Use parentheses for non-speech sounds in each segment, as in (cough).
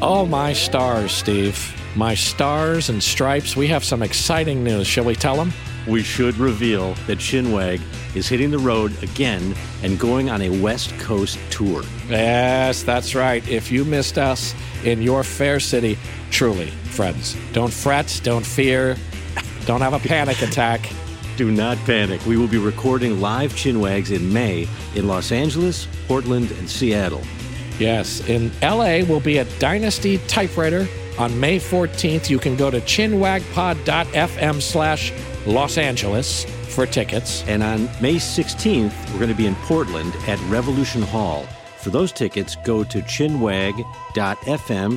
Oh, my stars, Steve. My stars and stripes. We have some exciting news. Shall we tell them? We should reveal that Chinwag is hitting the road again and going on a West Coast tour. Yes, that's right. If you missed us in your fair city, truly, friends, don't fret, don't fear, don't have a panic attack. Do not panic. We will be recording live Chinwags in May in Los Angeles, Portland, and Seattle. Yes, in LA, we'll be at Dynasty Typewriter on May 14th. You can go to chinwagpod.fm slash Los Angeles for tickets. And on May 16th, we're going to be in Portland at Revolution Hall. For those tickets, go to chinwag.fm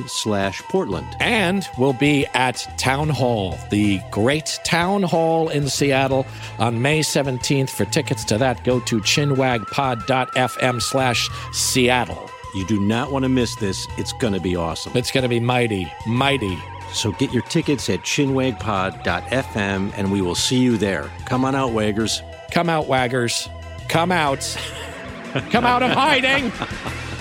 slash Portland. And we'll be at Town Hall, the great Town Hall in Seattle on May 17th. For tickets to that, go to chinwagpod.fm slash Seattle. You do not want to miss this. It's going to be awesome. It's going to be mighty, mighty. So get your tickets at chinwagpod.fm and we will see you there. Come on out, Waggers. Come out, Waggers. Come out. (laughs) Come out of hiding. (laughs)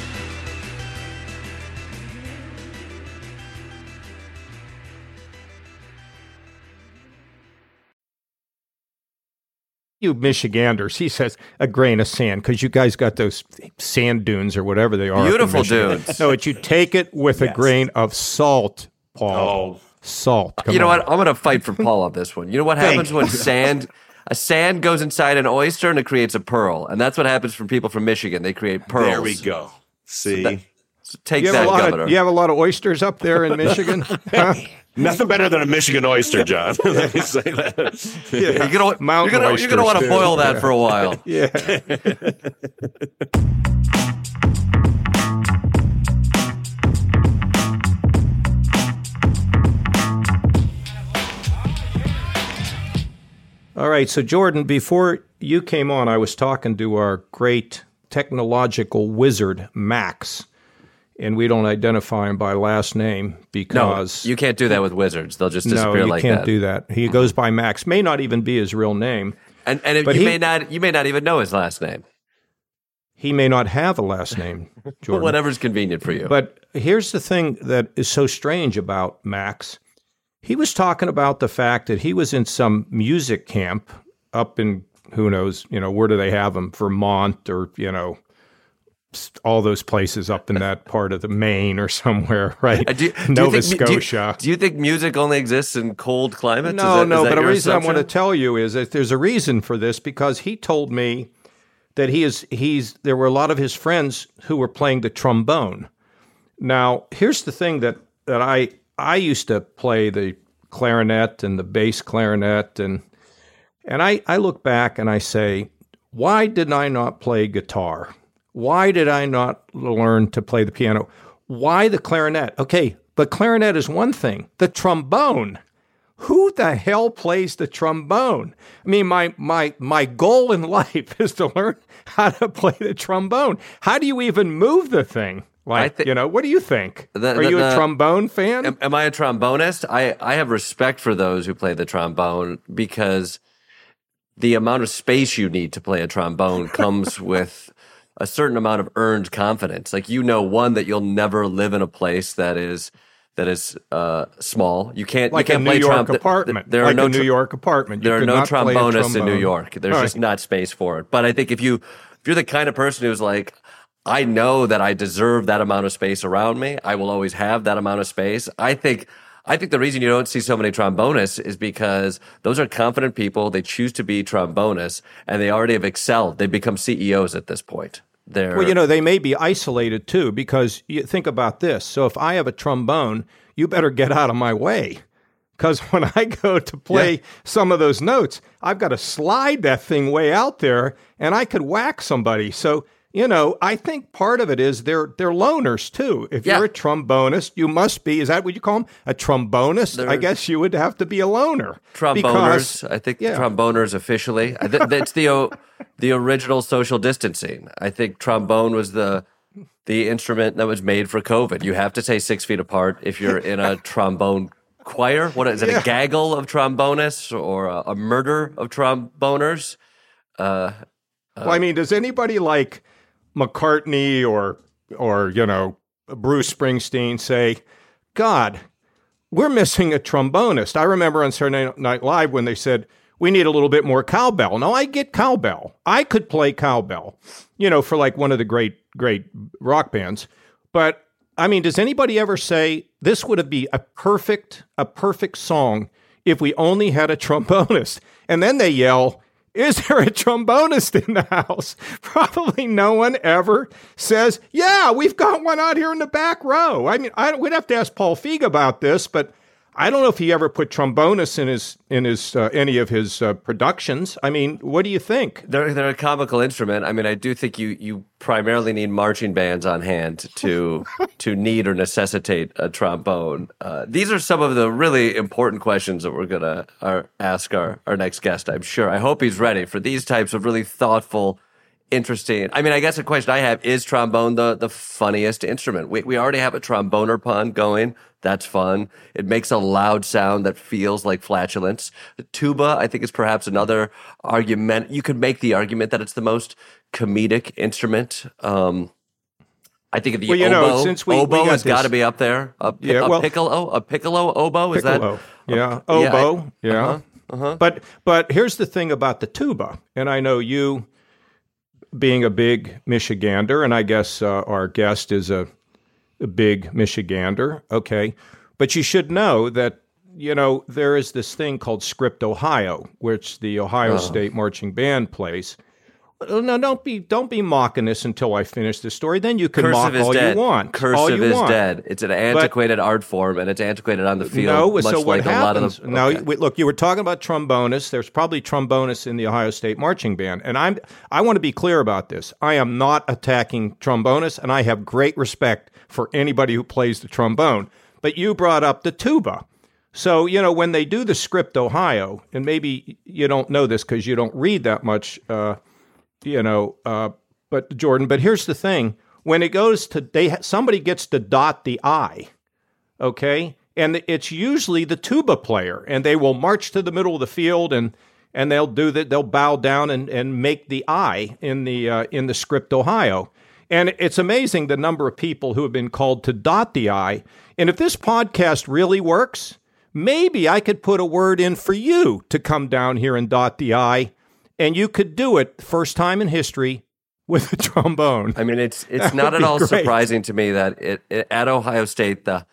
you Michiganders, he says a grain of sand because you guys got those sand dunes or whatever they are. Beautiful dunes. No, but you take it with a grain of salt, Paul. Oh. Salt. Come you know on. what? I'm going to fight for Paul on this one. You know what happens when sand a sand goes inside an oyster and it creates a pearl, and that's what happens from people from Michigan. They create pearls. There we go. See, So take You have, that, a lot Governor. of, you have a lot of oysters up there in Michigan. (laughs) Huh? nothing better than a Michigan oyster, John. (laughs) Let me say that. You're gonna, you're gonna, you're gonna want to boil that for a while. (laughs) yeah. All right, so Jordan, before you came on, I was talking to our great technological wizard, Max, and we don't identify him by last name No, because you can't do that with wizards. They'll just disappear no, you like can't that. do that. He goes by Max, may not even be his real name. And and you he- may not you may not even know his last name. He may not have a last name, (laughs) Jordan. Whatever's convenient for you. But here's the thing that is so strange about Max. He was talking about the fact that he was in some music camp up in who knows, you know, where do they have them? Vermont or, you know, all those places up in that part of the Maine or somewhere, (laughs) right? Uh, do you- do Nova think mu- do you- Scotia. Do you, think music only exists in cold climates? No, that- no, but the reason I want to tell you is that there's a reason for this because he told me that he is he's there were a lot of his friends who were playing the trombone. Now, here's the thing that that I I used to play the clarinet and the bass clarinet and and I, I look back and I say, why did I not play guitar? Why did I not learn to play the piano? Why the clarinet? Okay, but clarinet is one thing. The trombone. Who the hell plays the trombone? I mean, my my my goal in (laughs) life is to learn how to play the trombone. How do you even move the thing? Like, thi- you know, what do you think? The- Are the- you a trombone fan? Am, am I a trombonist? I, I have respect for those who play the trombone because the amount of space you need to play a trombone comes (laughs) with a certain amount of earned confidence. Like you know, one that you'll never live in a place that is that is uh, small. You can't like you a can't New play York trom- th- th- apartment. There like are no a New York apartment. You there are no a trombonists in New. York. There's All just not space for it. But I think if you if you're the kind of person who's like, I know that I deserve that amount of space around me. I will always have that amount of space. I think I think the reason you don't see so many trombonists is because those are confident people. They choose to be trombonists and they already have excelled. They become CEOs at this point. They're Well, you know, they may be isolated too, because you think about this. So if I have a trombone, you better get out of my way. Because (laughs) when I go to play some of those notes, I've got to slide that thing way out there and I could whack somebody. So, you know, I think part of it is they're they're loners too. If Yeah. you're a trombonist, you must be, is that what you call them? A trombonist? I They're- guess you would have to be a loner. tromboners. Because- I think yeah. tromboners officially. I (laughs) that's the o- the original social distancing. I think trombone was the the instrument that was made for COVID. You have to stay six feet apart if you're in a (laughs) trombone choir. What is it? A gaggle of trombonists or a, a murder of tromboners? Uh, well, I mean, does anybody like McCartney or or you know Bruce Springsteen say, God, we're missing a trombonist. I remember on Saturday Night Live when they said, we need a little bit more cowbell. Now, I get cowbell. I could play cowbell, you know, for like one of the great, great rock bands. But I mean, does anybody ever say this would have be a perfect, a perfect song if we only had a trombonist? And then they yell, is there a trombonist in the house? (laughs) Probably no one ever says, Yeah, we've got one out here in the back row. I mean, I, we'd have to ask Paul Feig about this, but I don't know if he ever put trombonists in his in his uh, any of his uh, productions. I mean, what do you think? They're they're a comical instrument. I mean, I do think you you primarily need marching bands on hand to (laughs) to need or necessitate a trombone. Uh, these are some of the really important questions that we're gonna our, ask our our next guest. I'm sure. I hope he's ready for these types of really thoughtful interesting. I mean, I guess the question I have is trombone the, the funniest instrument? We, we already have a tromboner pun going. That's fun. It makes a loud sound that feels like flatulence. The tuba, I think, is perhaps another argument. You could make the argument that it's the most comedic instrument. Um, I think of the well, you oboe, know, since we, oboe we has got to be up there. A, yeah, a well, piccolo, a piccolo oboe is piccolo, that? Yeah, uh, oboe. Yeah, I, yeah. Uh-huh, uh-huh. But but here's the thing about the tuba, and I know you being a big Michigander, and I guess uh, our guest is a, a big Michigander. Okay, but you should know that you know there is this thing called Script Ohio, which the Ohio State Marching Band plays. No, don't be don't be mocking this until I finish the story. Then you can Cursive mock all dead. you want. Cursive you is want. dead. It's an antiquated art form, and it's antiquated on the field. No, so what like happens? of Now, okay. look, you were talking about trombonists. There's probably trombonists in the Ohio State marching band, and I'm I want to be clear about this. I am not attacking trombonists, and I have great respect for anybody who plays the trombone. But you brought up the tuba. So, you know, when they do the script Ohio, and maybe you don't know this because you don't read that much, uh, you know, uh, but Jordan, but here's the thing. When it goes to, they somebody gets to dot the I, okay? And it's usually the tuba player, and they will march to the middle of the field and and they'll do that. They'll bow down and, and make the I in the uh, in the script Ohio. And it's amazing the number of people who have been called to dot the I. And if this podcast really works, maybe I could put a word in for you to come down here and dot the I, and you could do it first time in history with a (laughs) trombone. I mean, it's it's That not at all great. surprising to me that it, it, at Ohio State the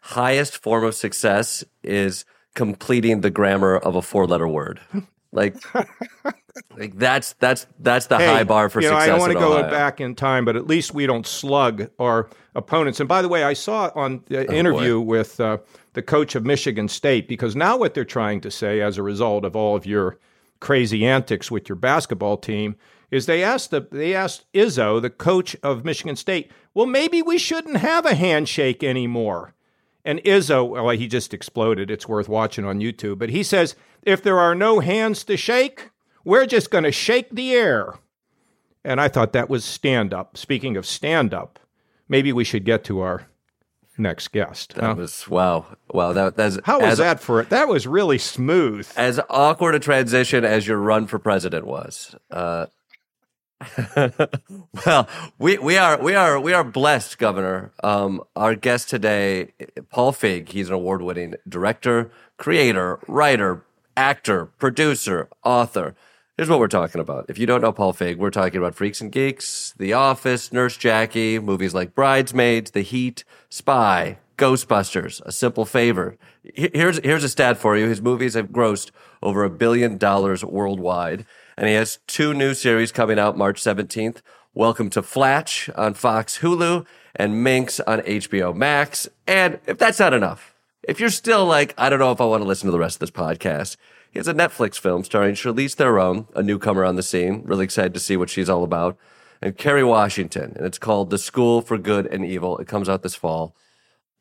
highest form of success is completing the grammar of a four-letter word. Like, (laughs) like that's that's that's the Hey, high bar for you know, success. I don't want to go back in time, but at least we don't slug our opponents. And by the way, I saw on Oh, the interview with uh, the coach of Michigan State because now what they're trying to say as a result of all of your crazy antics with your basketball team is they asked the, they asked Izzo, the coach of Michigan State, well, maybe we shouldn't have a handshake anymore. And Izzo, well, he just exploded. It's worth watching on YouTube. But he says, if there are no hands to shake, we're just going to shake the air. And I thought that was stand up. Speaking of stand up, maybe we should get to our next guest. huh? That was wow, wow. That that's How was as, that for it? That was really smooth. as awkward a transition as your run for president was. Uh, (laughs) well, we, we are we are we are blessed, Governor. Um, our guest today, Paul Feig. He's an award-winning director, creator, writer, actor, producer, author. Here's what we're talking about. If you don't know Paul Feig, we're talking about Freaks and Geeks, The Office, Nurse Jackie, movies like Bridesmaids, The Heat, Spy, Ghostbusters, A Simple Favor. Here's here's a stat for you. His movies have grossed over a billion dollars worldwide, and he has two new series coming out March 17th. Welcome to Flatch on Fox Hulu and Minx on HBO Max. And if that's not enough, if you're still like, I don't know if I want to listen to the rest of this podcast, he has a Netflix film starring Charlize Theron, a newcomer on the scene. Really excited to see what she's all about. And Kerry Washington, and it's called The School for Good and Evil. It comes out this fall.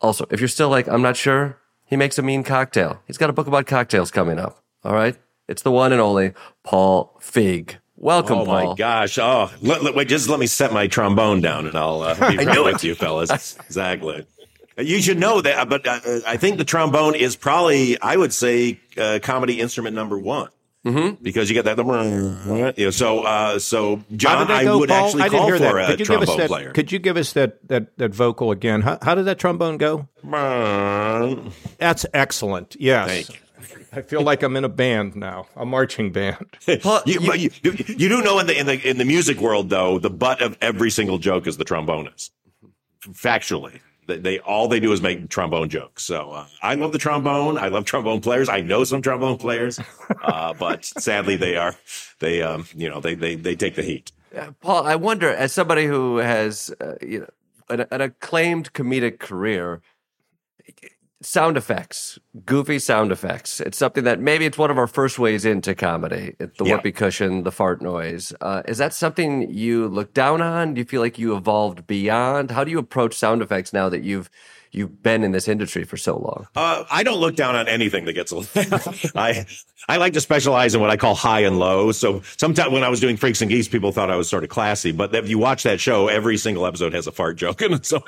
Also, if you're still like, I'm not sure, he makes a mean cocktail. He's got a book about cocktails coming up. All right? It's the one and only Paul Feig. Welcome, Oh Paul. my gosh! Oh, let, let- wait, just let me set my trombone down, and I'll uh, be (laughs) right with you, fellas. (laughs) exactly. You should know that, uh, but uh, I think the trombone is probably, I would say, uh, comedy instrument number one. Mm-hmm. Because you get that, you know, so uh, so John, I would Paul? actually I call for that. a Could you give us trombone that? player. Could you give us that that that vocal again? How, how did that trombone go? That's excellent. Yes. Thank you. I feel like I'm in a band now, a marching band. (laughs) Paul, you, you- you, you, you do know in the in the in the music world though, the butt of every single joke is the trombonist. Factually, they, they all they do is make trombone jokes. So uh, I love the trombone. I love trombone players. I know some trombone players, (laughs) uh, but sadly they are they um you know they they they take the heat. Paul, I wonder, as somebody who has uh, you know an, an acclaimed comedic career, sound effects, goofy sound effects. It's something that maybe it's one of our first ways into comedy. It's the Yeah. whoopee cushion, the fart noise. Uh, is that something you look down on? Do you feel like you evolved beyond? How do you approach sound effects now that you've you've been in this industry for so long? Uh, I don't look down on anything that gets a (laughs) I I like to specialize in what I call high and low. So sometimes when I was doing Freaks and Geeks, people thought I was sort of classy. But if you watch that show, every single episode has a fart joke, and (laughs) so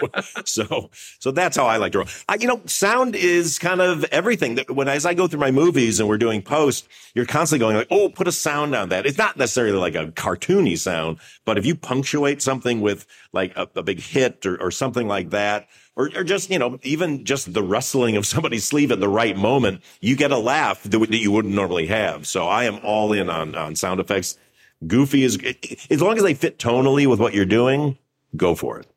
so so that's how I like to roll. I, you know, sound is kind of everything. When as I go through my movies and we're doing post, you're constantly going like, oh, put a sound on that. It's not necessarily like a cartoony sound, but if you punctuate something with like a, a big hit or, or something like that or, or just you know even just the rustling of somebody's sleeve at the right moment you get a laugh that, that you wouldn't normally have so i am all in on on sound effects goofy is as long as they fit tonally with what you're doing go for it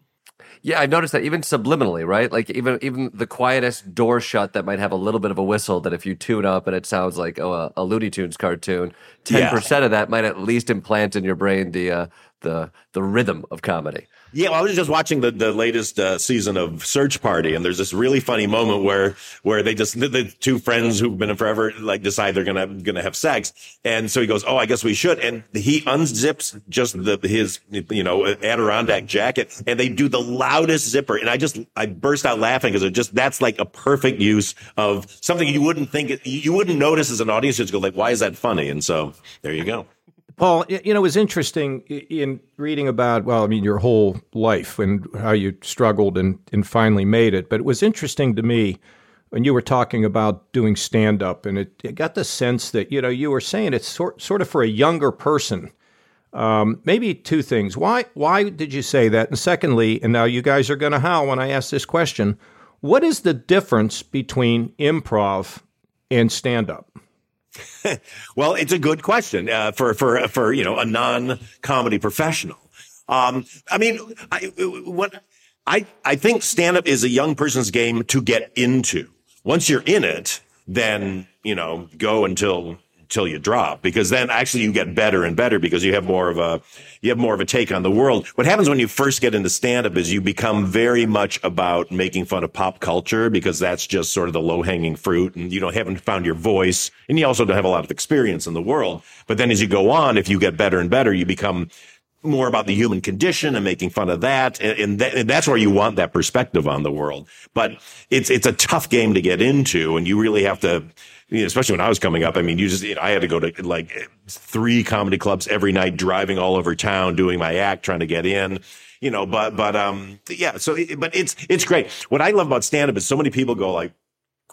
Yeah, I've noticed that even subliminally, right? Like even even the quietest door shut that might have a little bit of a whistle that if you tune up and it sounds like oh a, a Looney Tunes cartoon, ten percent of that might at least implant in your brain the uh, the the rhythm of comedy. Yeah, well, I was just watching the, the latest uh, season of Search Party, and there's this really funny moment where where they just the, the two friends who've been in forever like decide they're gonna gonna have sex, and so he goes, "Oh, I guess we should," and he unzips just the his you know Adirondack jacket, and they do the loudest zipper, and I just I burst out laughing because it just that's like a perfect use of something you wouldn't think you wouldn't notice as an audience. You just go like, "Why is that funny?" And so there you go. Paul, you know, it was interesting in reading about, well, I mean, your whole life and how you struggled and, and finally made it. But it was interesting to me when you were talking about doing stand up, and it, it got the sense that, you know, you were saying it's sort, sort of for a younger person. Um, maybe two things. Why, why did you say that? And secondly, and now you guys are going to howl when I ask this question what is the difference between improv and stand up? (laughs) Well, it's a good question uh, for for for you know a non comedy professional. Um, I mean, I, what I I think stand up is a young person's game to get into. Once you're in it, then you know go until until you drop because then actually you get better and better because you have more of a you have more of a take on the world. What happens when you first get into stand up is you become very much about making fun of pop culture because that's just sort of the low hanging fruit and you don't haven't found your voice and you also don't have a lot of experience in the world. But then as you go on, if you get better and better, you become more about the human condition and making fun of that. And, and, that, and that's where you want that perspective on the world. But it's, it's a tough game to get into and you really have to, you know, especially when I was coming up. I mean, you just, you know, I had to go to like three comedy clubs every night, driving all over town, doing my act, trying to get in. You know, but but um yeah. So, but it's it's great. What I love about stand up is so many people go like,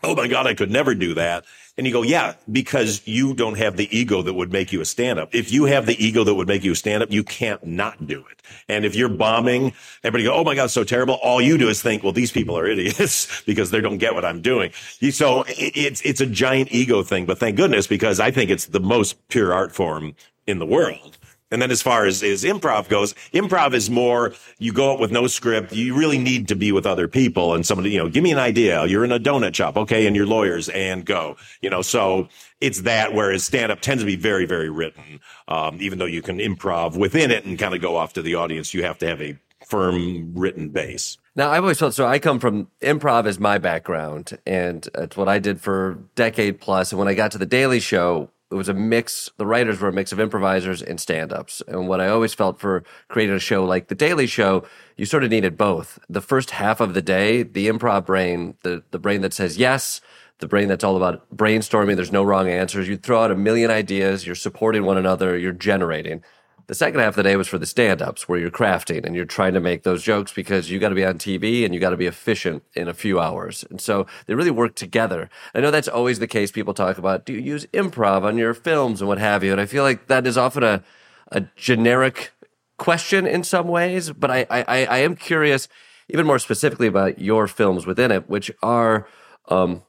oh my God, I could never do that. And you go, yeah, because you don't have the ego that would make you a stand up. If you have the ego that would make you a stand up, you can't not do it. And if you're bombing, everybody go, oh my God, so terrible. All you do is think, well, these people are (laughs) idiots because they don't get what I'm doing. So it's, it's a giant ego thing, but thank goodness, because I think it's the most pure art form in the world. And then as far as, as improv goes, improv is more, you go up with no script. You really need to be with other people and somebody, you know, give me an idea. You're in a donut shop. Okay. And you're lawyers and go, you know, so it's that. Whereas stand up tends to be very, very written. Um, even though you can improv within it and kind of go off to the audience, you have to have a firm written base. Now, I've always felt so. I come from improv as my background, and it's what I did for decade plus. And when I got to the Daily Show, it was a mix. The writers were a mix of improvisers and stand-ups. And what I always felt for creating a show like the Daily Show, you sort of needed both. The first half of the day, the improv brain, the the brain that says yes, the brain that's all about brainstorming. There's no wrong answers. You throw out a million ideas. You're supporting one another. You're generating. The second half of the day was for the stand ups where you're crafting and you're trying to make those jokes because you got to be on TV and you got to be efficient in a few hours. And so they really work together. I know that's always the case. People talk about do you use improv on your films and what have you? And I feel like that is often a, a generic question in some ways, but I, I, I am curious even more specifically about your films within it, which are um,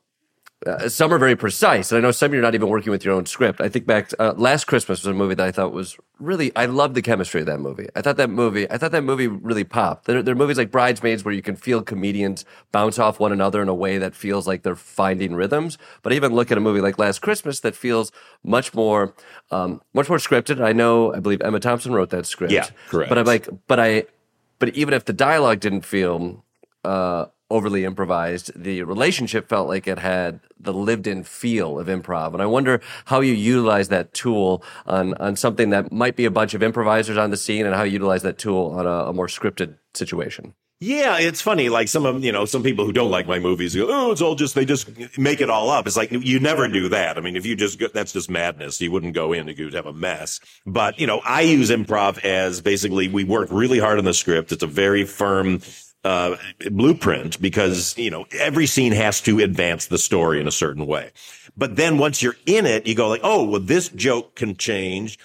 uh, some are very precise, and I know some you're not even working with your own script. I think back uh, last Christmas was a movie that I thought was really. I loved the chemistry of that movie. I thought that movie. I thought that movie really popped. There, there are movies like Bridesmaids where you can feel comedians bounce off one another in a way that feels like they're finding rhythms. But I even look at a movie like Last Christmas that feels much more, um, much more scripted. I know. I believe Emma Thompson wrote that script. Yeah, correct. But I'm like, but I, but even if the dialogue didn't feel. Uh, overly improvised. The relationship felt like it had the lived in feel of improv. And I wonder how you utilize that tool on, on something that might be a bunch of improvisers on the scene and how you utilize that tool on a, a more scripted situation. Yeah, it's funny. Like some of you know some people who don't like my movies go, oh, it's all just they just make it all up. It's like you never do that. I mean, if you just go, that's just madness. You wouldn't go in you'd have a mess. But you know, I use improv as basically we work really hard on the script. It's a very firm uh, blueprint because you know every scene has to advance the story in a certain way. But then once you're in it, you go like, oh, well, this joke can change.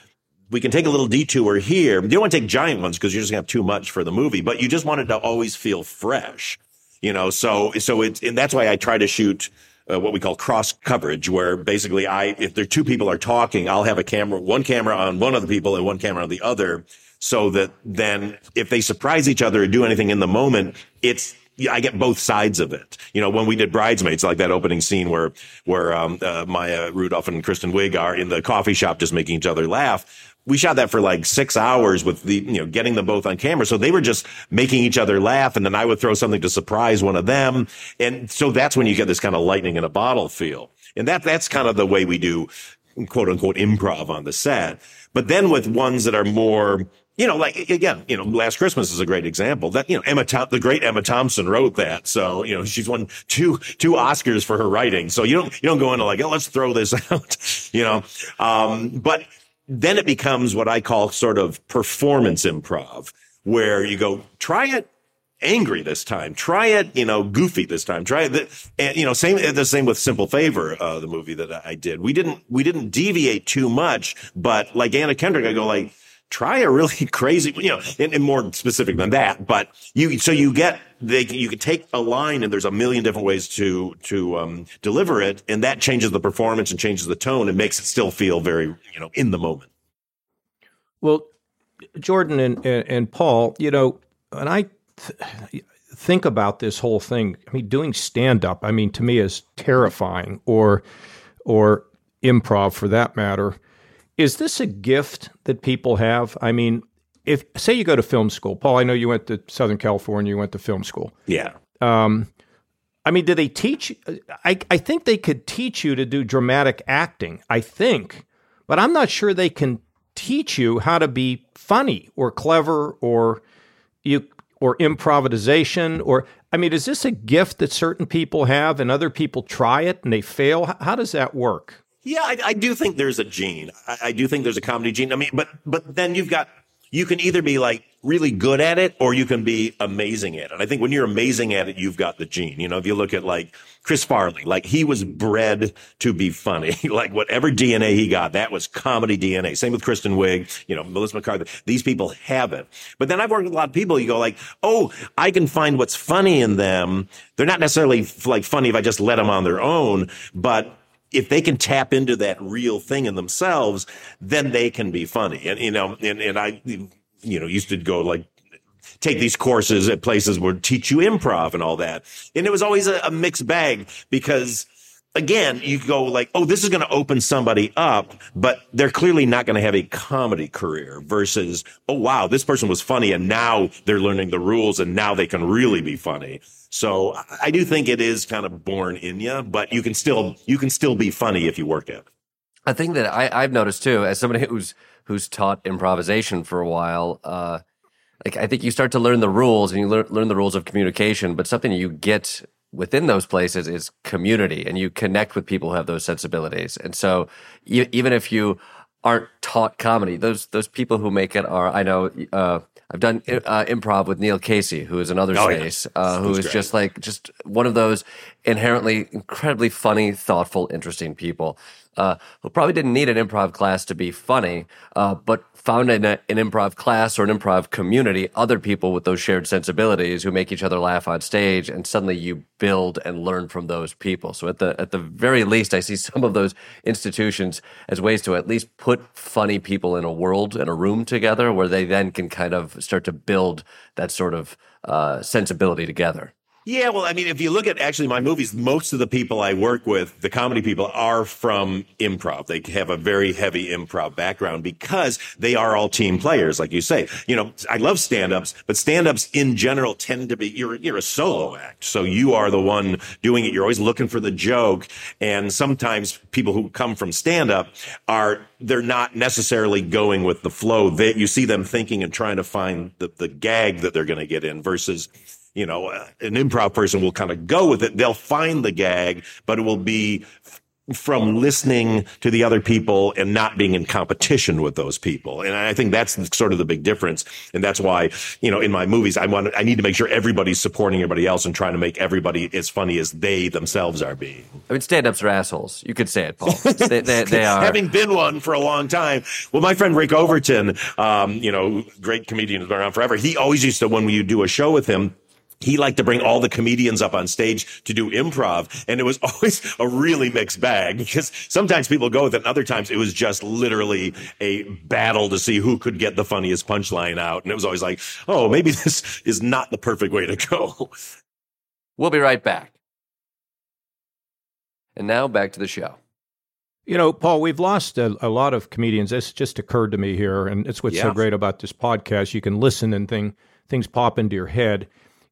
We can take a little detour here. You don't want to take giant ones because you're just gonna have too much for the movie. But you just want it to always feel fresh, you know. So so it's and that's why I try to shoot. Uh, what we call cross coverage, where basically I, if there two people are talking, I'll have a camera, one camera on one of the people and one camera on the other, so that then if they surprise each other or do anything in the moment, it's I get both sides of it. You know, when we did Bridesmaids, like that opening scene where where um, uh, Maya Rudolph and Kristen Wiig are in the coffee shop just making each other laugh. We shot that for like six hours with the, you know, getting them both on camera. So they were just making each other laugh. And then I would throw something to surprise one of them. And so that's when you get this kind of lightning in a bottle feel. And that, that's kind of the way we do quote unquote improv on the set. But then with ones that are more, you know, like again, you know, Last Christmas is a great example. That you know, Emma, Tom- the great Emma Thompson wrote that, so you know, she's won two two Oscars for her writing. So you don't you don't go into like, oh, let's throw this (laughs) out, you know. Um, but then it becomes what I call sort of performance improv, where you go, try it angry this time. Try it, you know, goofy this time. Try it, and you know, same the same with Simple Favor, uh, the movie that I did. We didn't we didn't deviate too much, but like Anna Kendrick, I go like try a really (laughs) crazy, you know, and, and, more specific than that. But you, so you get, they, you can take a line and there's a million different ways to, to, um, deliver it. And that changes the performance and changes the tone and makes it still feel very, you know, in the moment. Well, Jordan and, and, and Paul, you know, and I th- think about this whole thing, I mean, doing stand up, I mean, to me is terrifying or, or improv for that matter is this a gift that people have? I mean, if say you go to film school, Paul, I know you went to Southern California, you went to film school. Yeah. Um, I mean, do they teach? I, I think they could teach you to do dramatic acting, I think, but I'm not sure they can teach you how to be funny or clever or you or improvisation or I mean, is this a gift that certain people have and other people try it and they fail? How does that work? Yeah, I, I, do think there's a gene. I, I, do think there's a comedy gene. I mean, but but then you've got you can either be like really good at it or you can be amazing at it. And I think when you're amazing at it, you've got the gene. You know, if you look at like Chris Farley, like he was bred to be funny. (laughs) like whatever DNA he got, that was comedy DNA. Same with Kristen Wiig, you know, Melissa McCarthy. These people have it. But then I've worked with a lot of people. You go like, oh, I can find what's funny in them. They're not necessarily like funny if I just let them on their own, but if they can tap into that real thing in themselves, then they can be funny. And, you know, and, and I, you know, used to go like, take these courses at places where teach you improv and all that. And it was always a, a mixed bag because again, you go like, oh, this is going to open somebody up, but they're clearly not going to have a comedy career versus, oh, wow, this person was funny and now they're learning the rules and now they can really be funny. So I do think it is kind of born in you, but you can still, you can still be funny if you work at it. A thing that I, I've noticed too, as somebody who's, who's taught improvisation for a while, uh, like I think you start to learn the rules and you learn, learn the rules of communication, but something you get within those places is community and you connect with people who have those sensibilities. And so even if you aren't taught comedy. Those those people who make it are I know uh, I've done uh, improv with Neil Casey, who is another Oh, yeah. space, uh, who is great. just like just one of those inherently incredibly funny, thoughtful, interesting people. Uh, who probably didn't need an improv class to be funny, uh, but found in a, an improv class or an improv community other people with those shared sensibilities who make each other laugh on stage, and suddenly you build and learn from those people. So at the at the very least, I see (laughs) some of those institutions as ways to at least put funny people in a world in a room together, where they then can kind of start to build that sort of uh, sensibility together. Yeah, well, I mean, if you look at actually my movies, most of the people I work with, the comedy people, are from improv. They have a very heavy improv background because they are all team players, like you say. You know, I love stand-ups, but stand-ups in general tend to be you're you're a solo act, so you are the one doing it. You're always looking for the joke, and sometimes people who come from stand-up are they're not necessarily going with the flow. They, you see them thinking and trying to find the the gag that they're going to get in versus you know, uh, an improv person will kind of go with it. They'll find the gag, but it will be f- from listening to the other people and not being in competition with those people. And I think that's sort of the big difference. And that's why, you know, in my movies, I want, I need to make sure everybody's supporting everybody else and trying to make everybody as funny as they themselves are being. I mean, stand-ups are assholes. You could say it, Paul. (laughs) they, they, they are. Having been one for a long time. Well, my friend Rick Overton, um, you know, great comedian, has been around forever. He always used to, when we do a show with him, he liked to bring all the comedians up on stage to do improv. And it was (laughs) always a really mixed bag because sometimes people go with it and other times it was just literally a battle to see who could get the funniest punchline out. And it was always like, oh, maybe (laughs) this is not the perfect way to go. We'll be right back. And now back to the show. You know, Paul, we've lost a, a lot of comedians. This just occurred to me here, and it's what's so great about this podcast. You can listen and thing things pop into your head.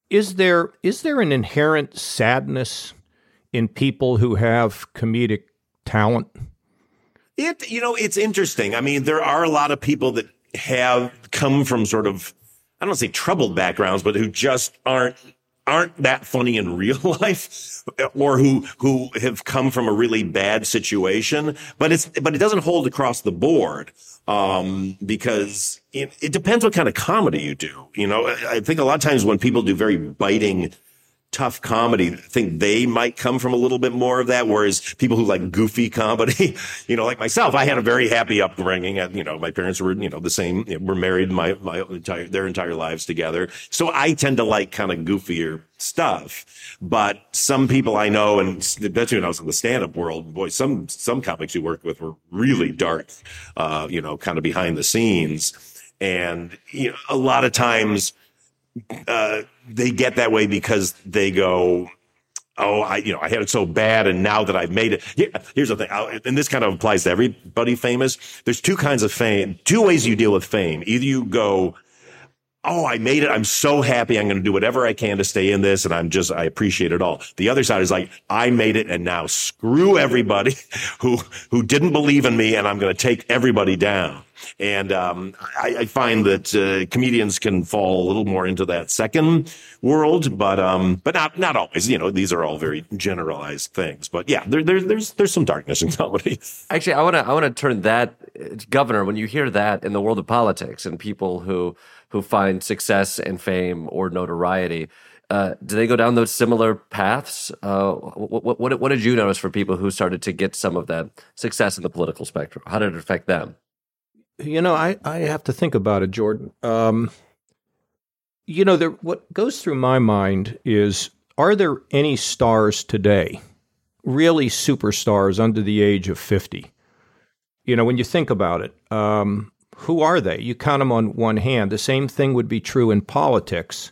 Is there is there an inherent sadness in people who have comedic talent? It, you know, it's interesting. I mean, there are a lot of people that have come from sort of, I don't say troubled backgrounds, but who just aren't, aren't that funny in (laughs) real life or who, who have come from a really bad situation. But it's, but it doesn't hold across the board. Um, because it, it depends what kind of comedy you do. You know, I I think a lot of times when people do very biting, tough comedy, I think they might come from a little bit more of that. Whereas people who like goofy comedy, (laughs) you know, like myself, I had a very happy upbringing. And, you know, my parents were, you know, the same, were married my, my entire, their entire lives together. So I tend to like kind of goofier stuff. But some people I know, and especially when I was in the stand-up world, boy, some, some comics you worked with were really dark, uh, you know, kind of behind the scenes. And, you know, a lot of times, uh, they get that way because they go, oh, I, you know, I had it so bad, and now that I've made it. Yeah, here's the thing, I'll, and this kind of applies to everybody famous. There's two kinds of fame, two ways you deal with fame. Either you go, oh, I made it. I'm so happy. I'm going to do whatever I can to stay in this. And I'm just, I appreciate it all. The other side is like, I made it and now screw everybody (laughs) who, who didn't believe in me. And I'm going to take everybody down. And, um, I, I find that, uh, comedians can fall a little more into that second world, but, um, but not, not always, you know, these are all very generalized things, but yeah, there, there, there's, there's some darkness in (laughs) comedy. Actually, I want to I want to turn that uh, governor when you hear that in the world of politics and people who who find success and fame or notoriety. Uh, do they go down those similar paths? Uh, what, what, what, what did you notice for people who started to get some of that success in the political spectrum? How did it affect them? You know, I, I have to think about it, Jordan. Um, you know, there, what goes through my mind is are there any stars today, really superstars under the age of 50? You know, when you think about it, um, who are they? You count them on one hand. The same thing would be true in politics.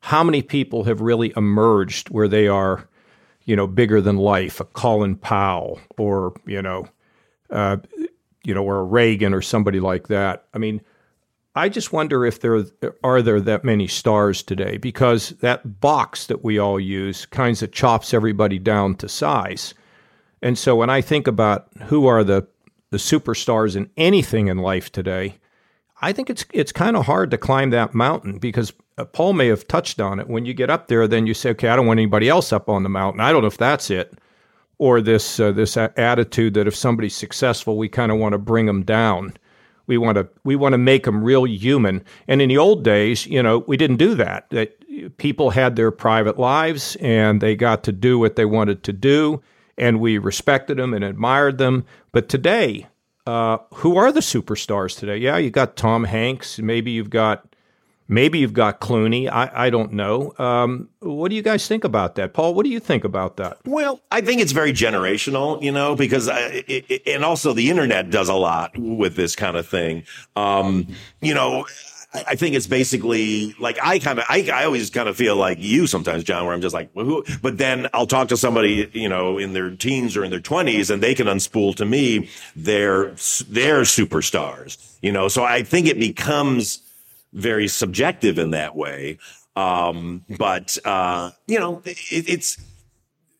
How many people have really emerged where they are, you know, bigger than life? A Colin Powell or, you know, uh, you know, or a Reagan or somebody like that. I mean, I just wonder if there are there that many stars today because that box that we all use kinds of chops everybody down to size. And so when I think about who are the the superstars in anything in life today, I think it's it's kind of hard to climb that mountain because Paul may have touched on it. When you get up there, then you say, okay, I don't want anybody else up on the mountain. I don't know if that's it, or this uh, this attitude that if somebody's successful, we kind of want to bring them down. We want to we want to make them real human. And in the old days, you know, we didn't do that. That people had their private lives and they got to do what they wanted to do, and we respected them and admired them. But today, uh, who are the superstars today? Yeah, you got Tom Hanks. Maybe you've got maybe you've got Clooney. I, I don't know. Um, what do you guys think about that, Paul? What do you think about that? Well, I think it's very generational, you know, because I, it, and also the internet does a lot with this kind of thing. Um, you know. I think it's basically like I kind of I, I always kind of feel like you sometimes, John, where I'm just like, well? But then I'll talk to somebody, you know, in their teens or in their 20s, and they can unspool to me their their superstars, you know. So I think it becomes very subjective in that way. Um, but uh, you know, it, it's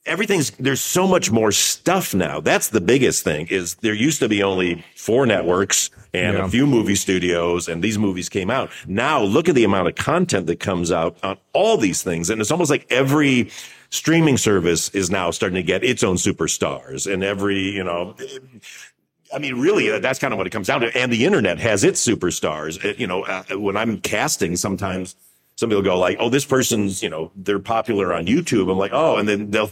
everything's there's so much more stuff now. That's the biggest thing is there used to be only four networks and yeah. a few movie studios and these movies came out. Now look at the amount of content that comes out on all these things. And it's almost like every streaming service is now starting to get its own superstars and every, you know, I mean, really, that's kind of what it comes down to. And the internet has its superstars. You know, uh, when I'm casting, sometimes somebody will go like, "Oh, this person's, you know, they're popular on YouTube." I'm like, "Oh," and then they'll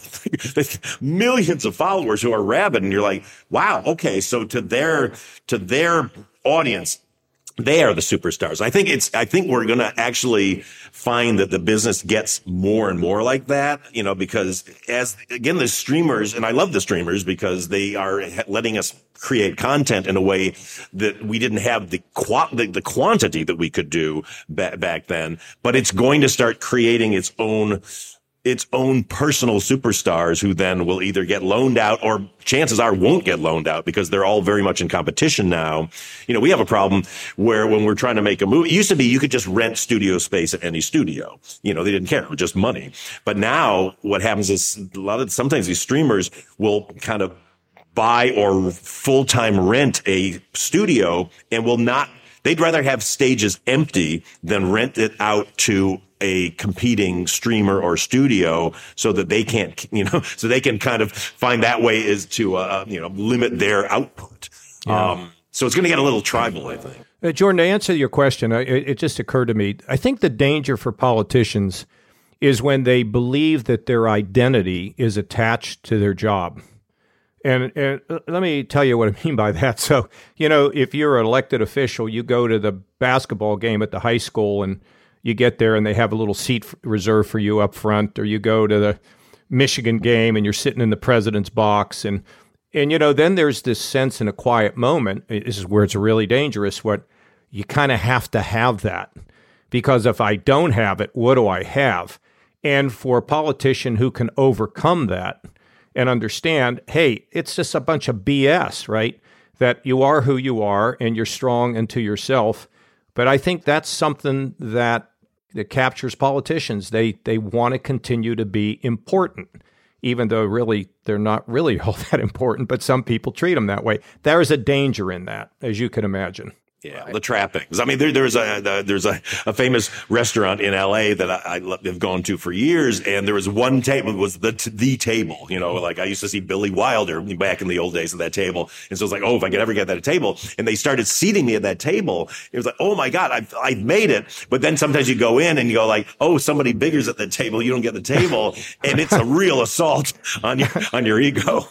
(laughs) millions of followers who are rabid, and you're like, "Wow, okay." So to their to their audience, they are the superstars. I think it's, I think we're going to actually find that the business gets more and more like that, you know, because as again, the streamers, and I love the streamers because they are letting us create content in a way that we didn't have the, qu- the, the quantity that we could do ba- back then, but it's going to start creating its own its own personal superstars who then will either get loaned out or chances are won't get loaned out because they're all very much in competition now. You know, we have a problem where when we're trying to make a movie, it used to be you could just rent studio space at any studio. You know, they didn't care. It was just money. But now what happens is a lot of, sometimes these streamers will kind of buy or full-time rent a studio and will not they'd rather have stages empty than rent it out to a competing streamer or studio so that they can't, (laughs) you know, so they can kind of find that way is to, uh, you know, limit their output. Yeah. Um, so it's going to get a little tribal, I think. Uh, Jordan, to answer your question, it, it just occurred to me. I think the danger for politicians is when they believe that their identity is attached to their job. And, and, uh, let me tell you what I (laughs) mean by that. So, you know, if you're an elected official, you go to the basketball game at the high school and you get there and they have a little seat reserved for you up front, or you go to the Michigan game and you're sitting in the president's box, and and you know then there's this sense in a quiet moment. This is where it's really dangerous. What you kind of have to have that because if I don't have it, what do I have? And for a politician who can overcome that and understand, hey, it's just a bunch of BS, right? That you are who you are and you're strong into yourself but I think that's something that that captures politicians. They they want to continue to be important, even though really they're not really (laughs) all that important. But some people treat them that way. There is a danger in that, as you can imagine. Yeah, right. the trappings. I mean, there, there's a there's a, a famous restaurant in L.A. that I, I, have gone to for years, and there was one table was the the table. You know, like I used to see Billy Wilder back in the old days at that table, and so it's like, oh, if I could ever get that table, and they started seating me at that table, it was like, oh my god, I've I've made it. But then sometimes you go in and you go like, oh, somebody bigger's at the table, you don't get the table, (laughs) and it's a real assault on your on your ego.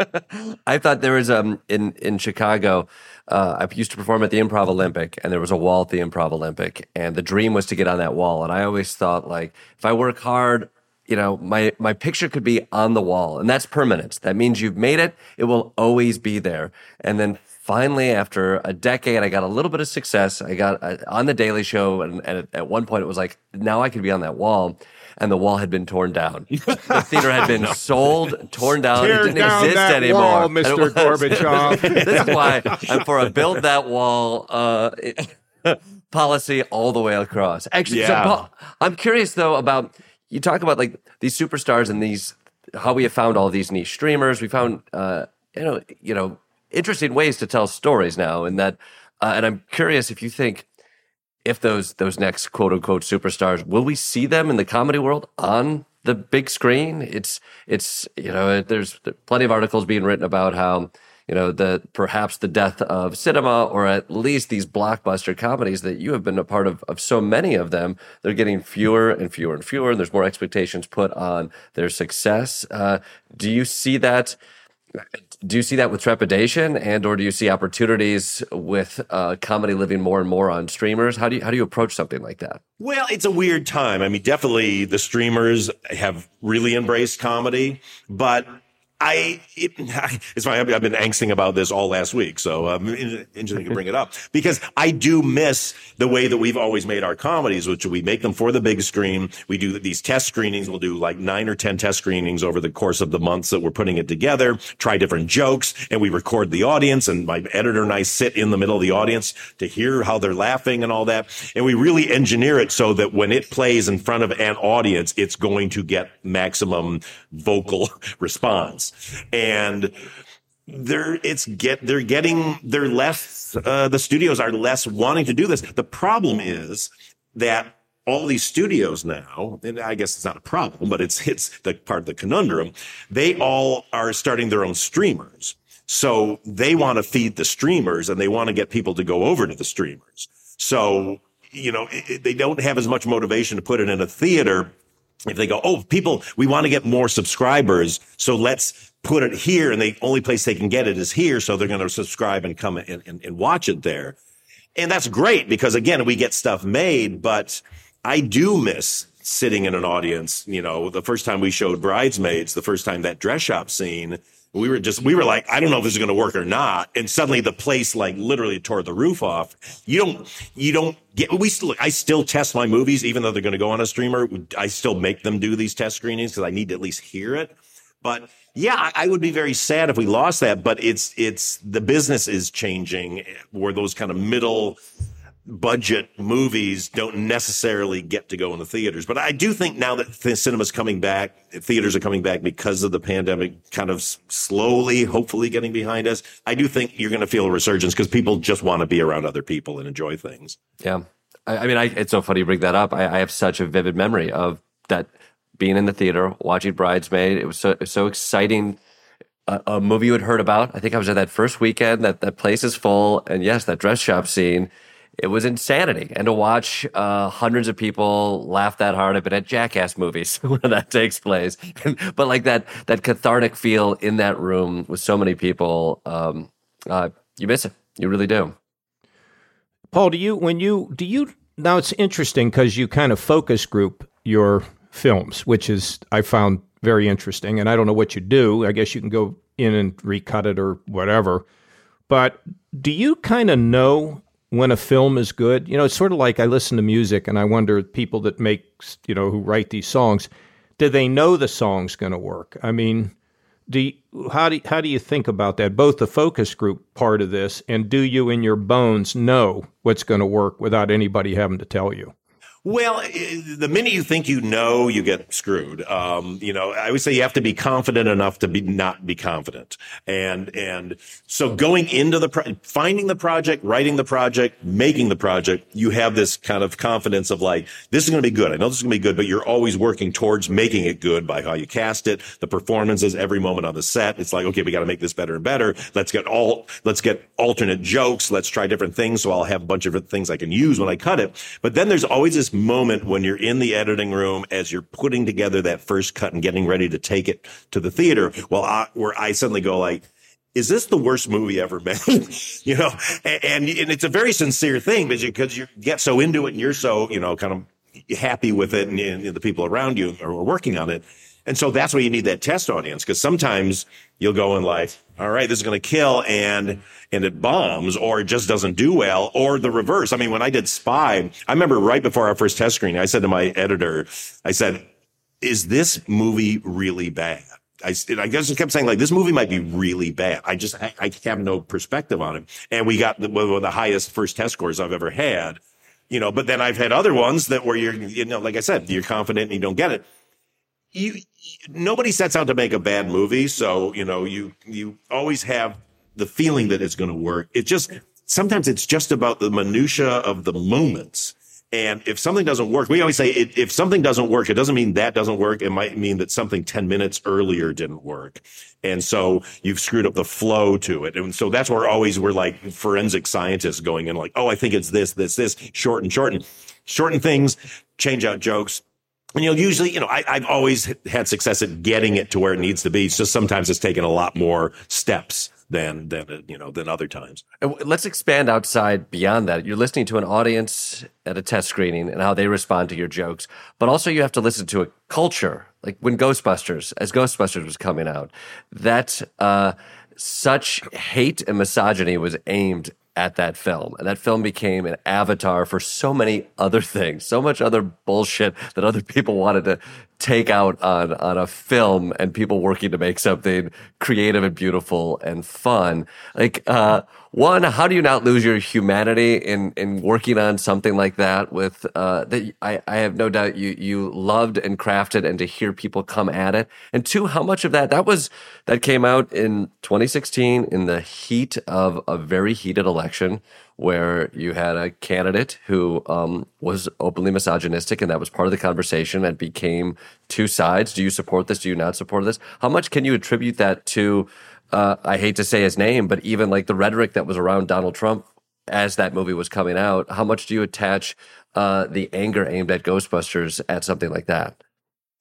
(laughs) I thought there was um in in Chicago uh, I used to perform at the Improv Olympic, and there was a wall at the Improv Olympic, and the dream was to get on that wall. And I always thought, like, if I work hard, you know, my my picture could be on the wall, and that's permanence. That means you've made it; it will always be there. And then finally, after a decade, I got a little bit of success. I got uh, on the Daily Show, and, and at one point, it was like, now I could be on that wall and the wall had been torn down. (laughs) the theater had been sold, torn down. Tear it didn't down exist that anymore. Wall, Mr. Gorbachev. (laughs) this is why I'm for a build that wall uh, policy all the way across. Actually, yeah. so Paul, I'm curious though about you talk about like these superstars and these how we have found all these niche streamers. We found uh, you know you know interesting ways to tell stories now, and that. Uh, and I'm curious if you think if those those next quote unquote superstars will we see them in the comedy world on the big screen. It's it's you know there's plenty of articles being written about how you know the perhaps the death of cinema or at least these blockbuster comedies that you have been a part of of so many of them they're getting fewer and fewer and fewer and there's more expectations put on their success uh, do you see that do you see that with trepidation and or do you see opportunities with uh, comedy living more and more on streamers? How do you how do you approach something like that? Well it's a weird time. I mean definitely the streamers have really embraced comedy but I, it, (laughs) it's fine. I've been angsting about this all last week. So, um, interesting to bring it up (laughs) because I do miss the way that we've always made our comedies, which we make them for the big screen. We do these test screenings. We'll do like nine or 10 test screenings over the course of the months that we're putting it together, try different jokes and we record the audience and my editor and I sit in the middle of the audience to hear how they're laughing and all that. And we really engineer it so that when it plays in front of an audience, it's going to get maximum vocal (laughs) response and they're it's get they're getting they're less uh, the studios are less wanting to do this. The problem is that all these studios now, and I guess it's not a problem, but it's it's the part of the conundrum. They all are starting their own streamers. So they want to feed the streamers and they want to get people to go over to the streamers. So, you know, it, they don't have as much motivation to put it in a theater if they go, oh, people, we want to get more subscribers. So let's put it here and the only place they can get it is here. So they're going to subscribe and come and, and, and watch it there. And that's great because again, we get stuff made, but I do miss sitting in an audience. You know, the first time we showed Bridesmaids, the first time that dress shop scene, we were just, we were like, I don't know if this is going to work or not. And suddenly the place like literally tore the roof off. You don't, you don't get, we still, I still test my movies, even though they're going to go on a streamer. I still make them do these test screenings because I need to at least hear it. But yeah, I would be very sad if we lost that, but it's, it's, the business is changing eh, where those kind of middle budget movies don't necessarily get to go in the theaters. But I do think now that the cinema's coming back, theaters are coming back because of the pandemic kind of slowly, hopefully getting behind us. I do think you're going to feel a resurgence because people just want to be around other people and enjoy things. Yeah. I, I mean, I, it's so funny you bring that up. I, I have such a vivid memory of that being in the theater, watching Bridesmaid. It was so, it was so exciting. A, a, movie you had heard about. I think I was at that first weekend. That that place is full, and yes, that dress shop scene. It was insanity, and to watch uh, hundreds of people laugh that hard. I've been at Jackass movies (laughs) where that takes place, (laughs) but like that that cathartic feel in that room with so many people, um, uh, you miss it. You really do. Paul, do you when you do you now? It's interesting because you kind of focus group your films, which is I found very interesting. And I don't know what you do. I guess you can go in and recut it or whatever. But do you kind of know when a film is good? You know, it's sort of like I listen to music and I wonder people that make, you know, who write these songs, do they know the song's going to work? I mean, do you, how do how do you think about that? Both the focus group part of this and do you in your bones know what's going to work without anybody having to tell you? Well, the minute you think you know, you get screwed. Um, you know, I would say you have to be confident enough to be not be confident. And and so going into the pro- finding the project, writing the project, making the project, you have this kind of confidence of like this is going to be good. I know this is going to be good, but you're always working towards making it good by how you cast it, the performances, every moment on the set. It's like okay, we got to make this better and better. Let's get all let's get alternate jokes. Let's try different things. So I'll have a bunch of things I can use when I cut it. But then there's always this moment when you're in the editing room as you're putting together that first cut and getting ready to take it to the theater. Well, I, where I suddenly go like, is this the worst movie ever (laughs) made? you know, and, and, and it's a very sincere thing because you, get so into it and you're so, you know, kind of happy with it and, and the people around you are working on it. And so that's why you need that test audience because sometimes you'll go in like, all right, this is going to kill and, and it bombs or it just doesn't do well or the reverse. I mean, when I did Spy, I remember right before our first test screening, I said to my editor, I said, is this movie really bad? I, I just kept saying like, this movie might be really bad. I just, I, I have no perspective on it. And we got the, one of the highest first test scores I've ever had, you know, but then I've had other ones that where you're, you know, like I said, you're confident and you don't get it. You, nobody sets out to make a bad movie. So, you know, you, you always have the feeling that it's going to work. It just, sometimes it's just about the minutia of the moments. And if something doesn't work, we always say it, if something doesn't work, it doesn't mean that doesn't work. It might mean that something 10 minutes earlier didn't work. And so you've screwed up the flow to it. And so that's where always we're like forensic scientists going in like, oh, I think it's this, this, this, shorten, shorten, shorten things, change out jokes. And you'll usually, you know, I, I've always had success at getting it to where it needs to be. Just sometimes it's taken a lot more steps than than you know than other times. Let's expand outside beyond that. You're listening to an audience at a test screening and how they respond to your jokes, but also you have to listen to a culture. Like when Ghostbusters, as Ghostbusters was coming out, that uh, such hate and misogyny was aimed at that film. And that film became an avatar for so many other (laughs) things, so much other bullshit that other people wanted to take out on, on a film and people working to make something creative and beautiful and fun. Like, uh, one, how do you not lose your humanity in, in working on something like that with, uh, that I, I have no doubt you, you loved and crafted and to hear people come at it. And two, how much of that, that was, that came out in 2016 in the heat of a very heated election where you had a candidate who um, was openly misogynistic, and that was part of the conversation and became two sides. Do you support this? Do you not support this? How much can you attribute that to? Uh, I hate to say his name, but even like the rhetoric that was around Donald Trump as that movie was coming out. How much do you attach uh, the anger aimed at Ghostbusters at something like that?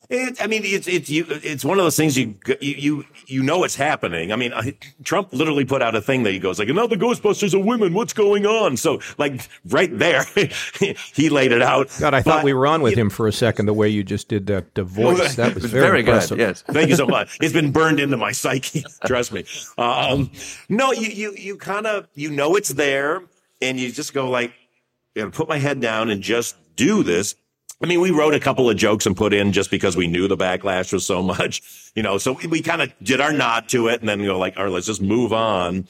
It, I mean, it's it's you. It's one of those things you you you know it's happening. I mean, I, Trump literally put out a thing that he goes like, "Now the Ghostbusters are women. What's going on?" So, like, right there, (laughs) he laid it out. God, I but, thought we were on with him for a second. The way you just did that the voice, that was very, very impressive. good. Yes, thank you so much. (laughs) It's been burned into my psyche. (laughs) Trust me. Um, no, you you you kind of you know it's there, and you just go like, "I'm gonna put my head down and just do this." I mean, we wrote a couple of jokes and put in just because we knew the backlash was so (laughs) much, you know, so we, we kind of did our nod to it and then go like, all right, let's just move on.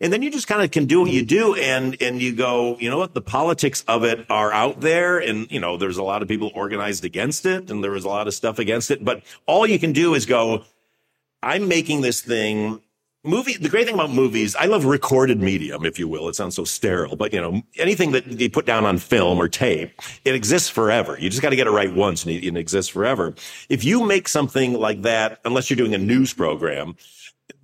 And then you just kind of can do what you do and, and you go, you know what? The politics of it are out there. And, you know, there's a lot of people organized against it and there was a lot of stuff against it, but all you can do is go, I'm making this thing movie the great thing about movies i love recorded medium if you will. It sounds so sterile but you know anything that you put down on film or tape it exists forever. You just got to get it right once and it, exists forever. If you make something like that unless you're doing a news program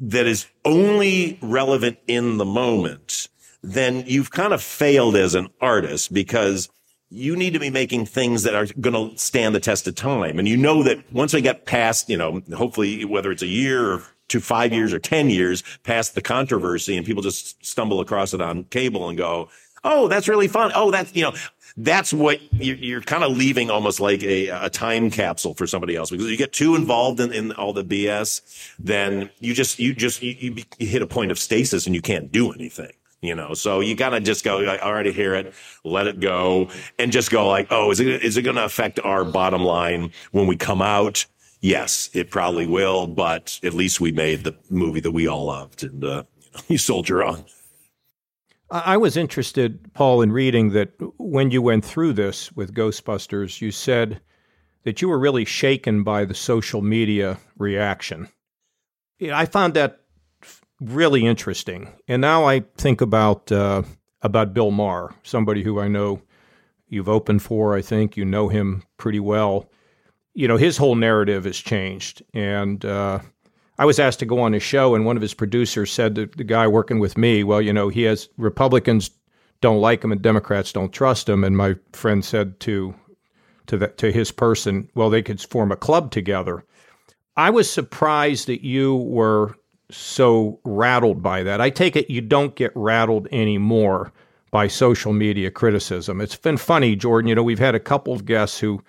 that is only relevant in the moment then you've kind of failed as an artist because you need to be making things that are going to stand the test of time. And you know that once we get past, you know, hopefully whether it's a year or to five years or 10 years past the controversy and people just stumble across it on cable and go, Oh, that's really fun. Oh, that's, you know, that's what you're, kind of leaving almost like a, a, time capsule for somebody else because you get too involved in, in all the BS, then you just, you just, you, you, hit a point of stasis and you can't do anything. You know, so you gotta just go, I already hear it, let it go, and just go like, oh, is it, is it gonna affect our bottom line when we come out? Yes, it probably will, but at least we made the movie that we all loved, and uh, (laughs) you, know, you soldier on. I was interested, Paul, in reading that when you went through this with Ghostbusters, you said that you were really shaken by the social media reaction. I found that really interesting, and now I think about uh, about Bill Maher, somebody who I know you've opened for. I think you know him pretty well you know, his whole narrative has changed. And uh, I was asked to go on his show, and one of his producers said to the guy working with me, well, you know, he has Republicans don't like him and Democrats don't trust him. And my friend said to to that to his person, well, they could form a club together. I was surprised that you were so rattled by that. I take it you don't get rattled anymore by social media criticism. It's been funny, Jordan. You know, we've had a couple of guests who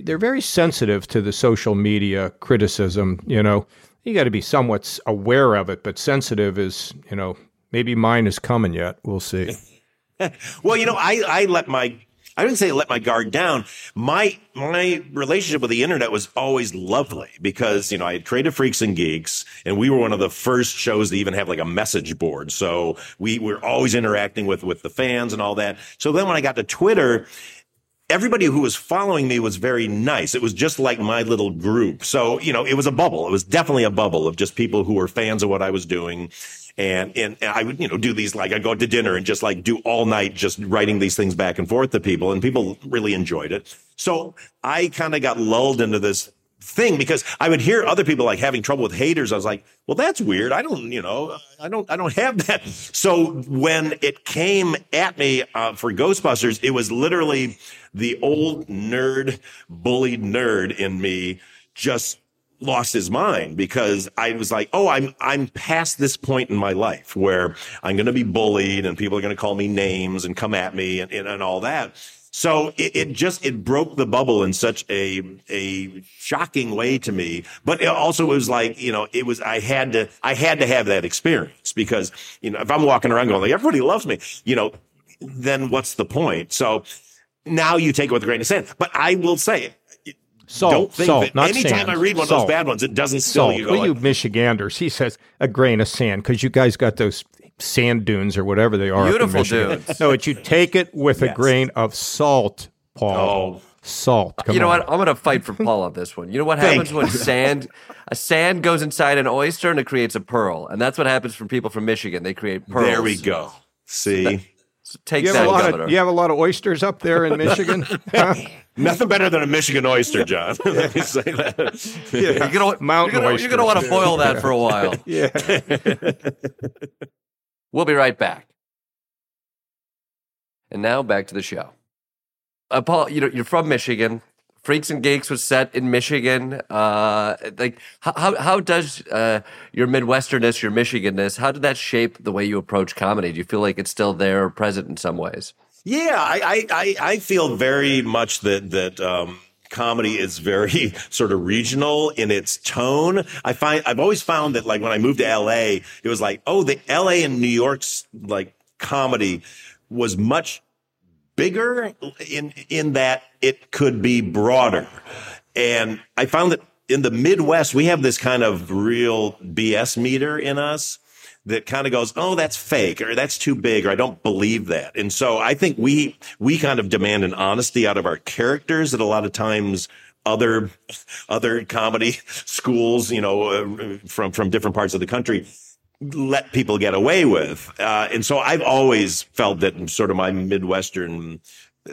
they're very sensitive to the social media criticism. You know, you got to be somewhat aware of it, but sensitive is, you know, maybe mine is coming yet. We'll see. (laughs) well, you know, I, I let my I didn't say let my guard down. My my relationship with the internet was always lovely because you know I had created Freaks and Geeks, and we were one of the first shows to even have like a message board. So we were always interacting with with the fans and all that. So then when I got to Twitter, everybody who was following me was very nice. It was just like my little group. So, you know, it was a bubble. It was definitely a bubble of just people who were fans of what I was doing. And, and, I would, you know, do these like I'd go to dinner and just like do all night, just writing these things back and forth to people and people really enjoyed it. So I kind of got lulled into this thing because I would hear other people like having trouble with haters. I was like, well, that's weird. I don't, you know, I don't, I don't have that. So when it came at me uh, for Ghostbusters, it was literally the old nerd, bullied nerd in me just lost his mind because I was like, oh, I'm I'm past this point in my life where I'm going to be bullied and people are going to call me names and come at me and, and, and all that. So it, it, just it broke the bubble in such a a shocking way to me. But it also was like you know it was I had to I had to have that experience because you know if I'm walking around going like everybody loves me, you know, then what's the point? So now you take it with a grain of sand. But I will say Salt, don't think salt, that anytime sand. I read one of Salt. those bad ones, it doesn't still Salt. you Well, you Michiganders, he says a grain of sand because you guys got those sand dunes or whatever they are. Beautiful dunes. No, but you take it with a grain of salt, Paul. Oh. Salt. Come you know on. what? I'm going to fight for Paul on this one. You know what Thank happens when sand, a sand goes inside an oyster and it creates a pearl, and that's what happens from people from Michigan. They create pearls. there we go. See, So take You have, that, a lot Governor. of, you have a lot of oysters up there in Michigan. Huh? (laughs) nothing better than a Michigan oyster, John. (laughs) Let me say that. You're gonna, Mountain you're gonna, you're gonna want to boil that for a while. (laughs) yeah. We'll be right back. And now back to the show. Uh, Paul, you know you're from Michigan. Freaks and Geeks was set in Michigan. Uh, like how how, does uh, your Midwesternness, your Michiganness, how did that shape the way you approach comedy? Do you feel like it's still there, or present in some ways? Yeah, I, I, I, I feel very much that that um, comedy is very (laughs) sort of regional in its tone. I find I've always found that like when I moved to LA, it was like, oh, the LA and New York's like comedy was much bigger in in that it could be broader. And I found that in the Midwest, we have this kind of real BS meter in us that kind of goes, oh, that's fake or that's too big or I don't believe that. And so I think we, we kind of demand an honesty out of our characters that a lot of times other, other comedy (laughs) schools, you know, uh, from, from different parts of the country let people get away with. Uh, and so I've always felt that sort of my Midwestern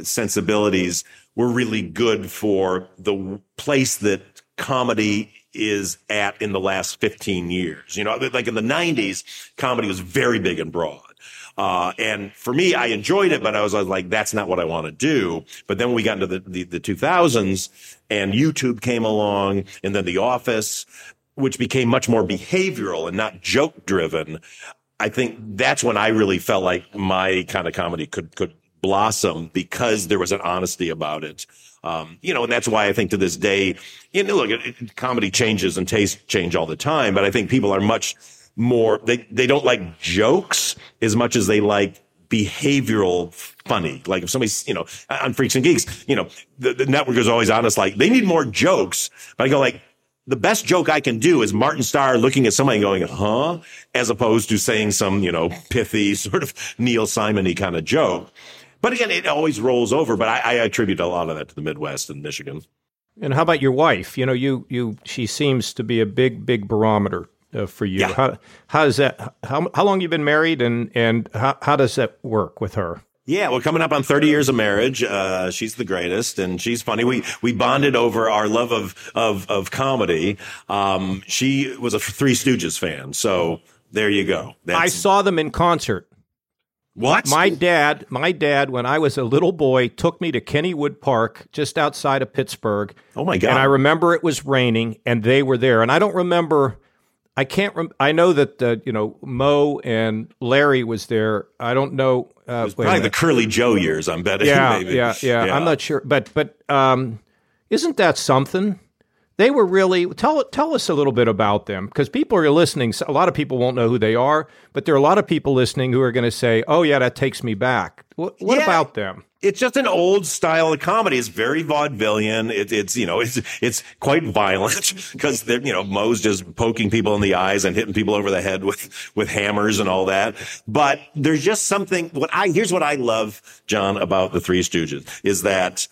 sensibilities were really good for the place that comedy is at in the last 15 years. You know, like in the 90s, comedy was very big and broad. Uh, and for me, I enjoyed it, but I was, I was like, that's not what I want to do. But then we got into the, the, the 2000s and YouTube came along and then The Office, which became much more behavioral and not joke driven. I think that's when I really felt like my kind of comedy could, could blossom because there was an honesty about it. Um, you know, and that's why I think to this day, you know, look, it, it- comedy changes and tastes change all the time, but I think people are much more, they, they don't like jokes as much as they like behavioral funny. Like if somebody's, you know, on Freaks and Geeks, you know, the, the network is always honest, like they need more jokes, but I go like, the best joke I can do is Martin Starr looking at somebody going, huh? As opposed to saying some, you know, pithy (laughs) sort of Neil Simon-y kind of joke. But again, it always rolls over, but I, I attribute a lot of that to the Midwest and Michigan. And how about your wife? You know, you you she seems to be a big big barometer uh, for you. Yeah. How how does that? How how long you been married, and and how how does that work with her? Yeah, we're coming up on 30 years of marriage. Uh, she's the greatest and she's funny. We, we bonded over our love of, of, of comedy. Um, she was a Three Stooges fan. So there you go. I saw them in concert. What? My dad, my dad, when I was a little boy, took me to Kennywood Park, just outside of Pittsburgh. Oh my God. And I remember it was raining, and they were there. And I don't remember. I can't. Rem- I know that uh, you know Moe and Larry was there. I don't know. Uh, a Probably the. Curly Joe years, I'm betting. (laughs) yeah, maybe. yeah, yeah, I'm not sure, but but um, isn't that something? They were really tell tell us a little bit about them because people are listening. A lot of people won't know who they are, but there are a lot of people listening who are going to say, "Oh yeah, that takes me back." What, what Yeah. about them? It's just an old style of comedy. It's very vaudevillian. It, it's, you know, it's, it's quite violent (laughs) because they're, you know, Moe's just poking people in the eyes and hitting people over the head with, with hammers and all that. But there's just something, what I, here's what I love, John, about the Three Stooges is that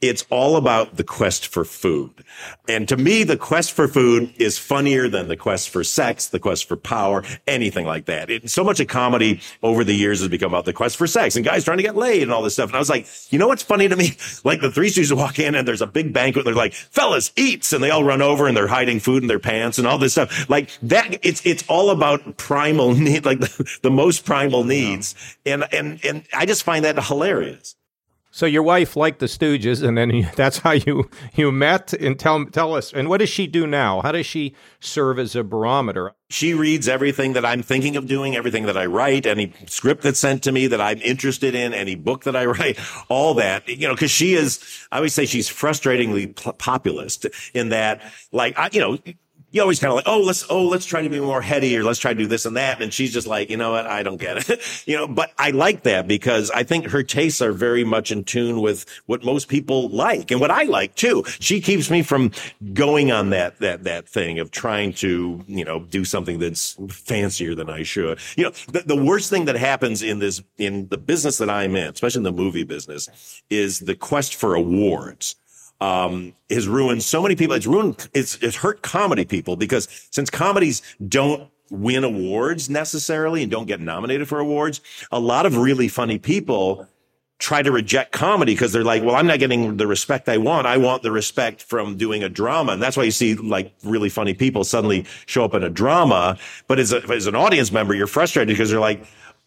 it's all about the quest for food. And to me, the quest for food is funnier than the quest for sex, the quest for power, anything like that. It, so much of comedy over the years has become about the quest for sex and guys trying to get laid and all this stuff. And I was like, you know what's funny to me? (laughs) Like the Three Stooges walk in and there's a big banquet. They're like, fellas, eats. And they all run over and they're hiding food in their pants and all this stuff. Like that, it's, it's all about primal (laughs) need, like the, the most primal needs. And, and, and I just find that hilarious. So your wife liked the Stooges, and then you, (laughs) that's how you you met. And tell tell us, and what does she do now? How does she serve as a barometer? She reads everything that I'm thinking of doing, everything that I write, any script that's sent to me that I'm interested in, any book that I (laughs) write, all that. You know, because she is. I always say she's frustratingly populist in that, like, I, you know you always kind of like, oh, let's, oh, let's try to be more heady or let's try to do this and that. And she's just like, you know what? I don't get it. (laughs) you know, but I like that because I think her tastes are very much in tune with what most people like and what I like too. She keeps me from going on that, that, that thing of trying to, you know, do something that's fancier than I should. You know, the, the worst thing that happens in this, in the business that I'm in, especially in the movie business is the quest for awards um, has ruined so many people. It's ruined, it's, it's hurt comedy people because since comedies don't win awards necessarily and don't get nominated for awards, a lot of really funny people try to reject comedy because they're like, well, I'm not getting the respect I want. I want the respect from doing a drama. And that's why you see like really funny people suddenly show up in a drama. But as, a, as an audience member, you're frustrated because they're like,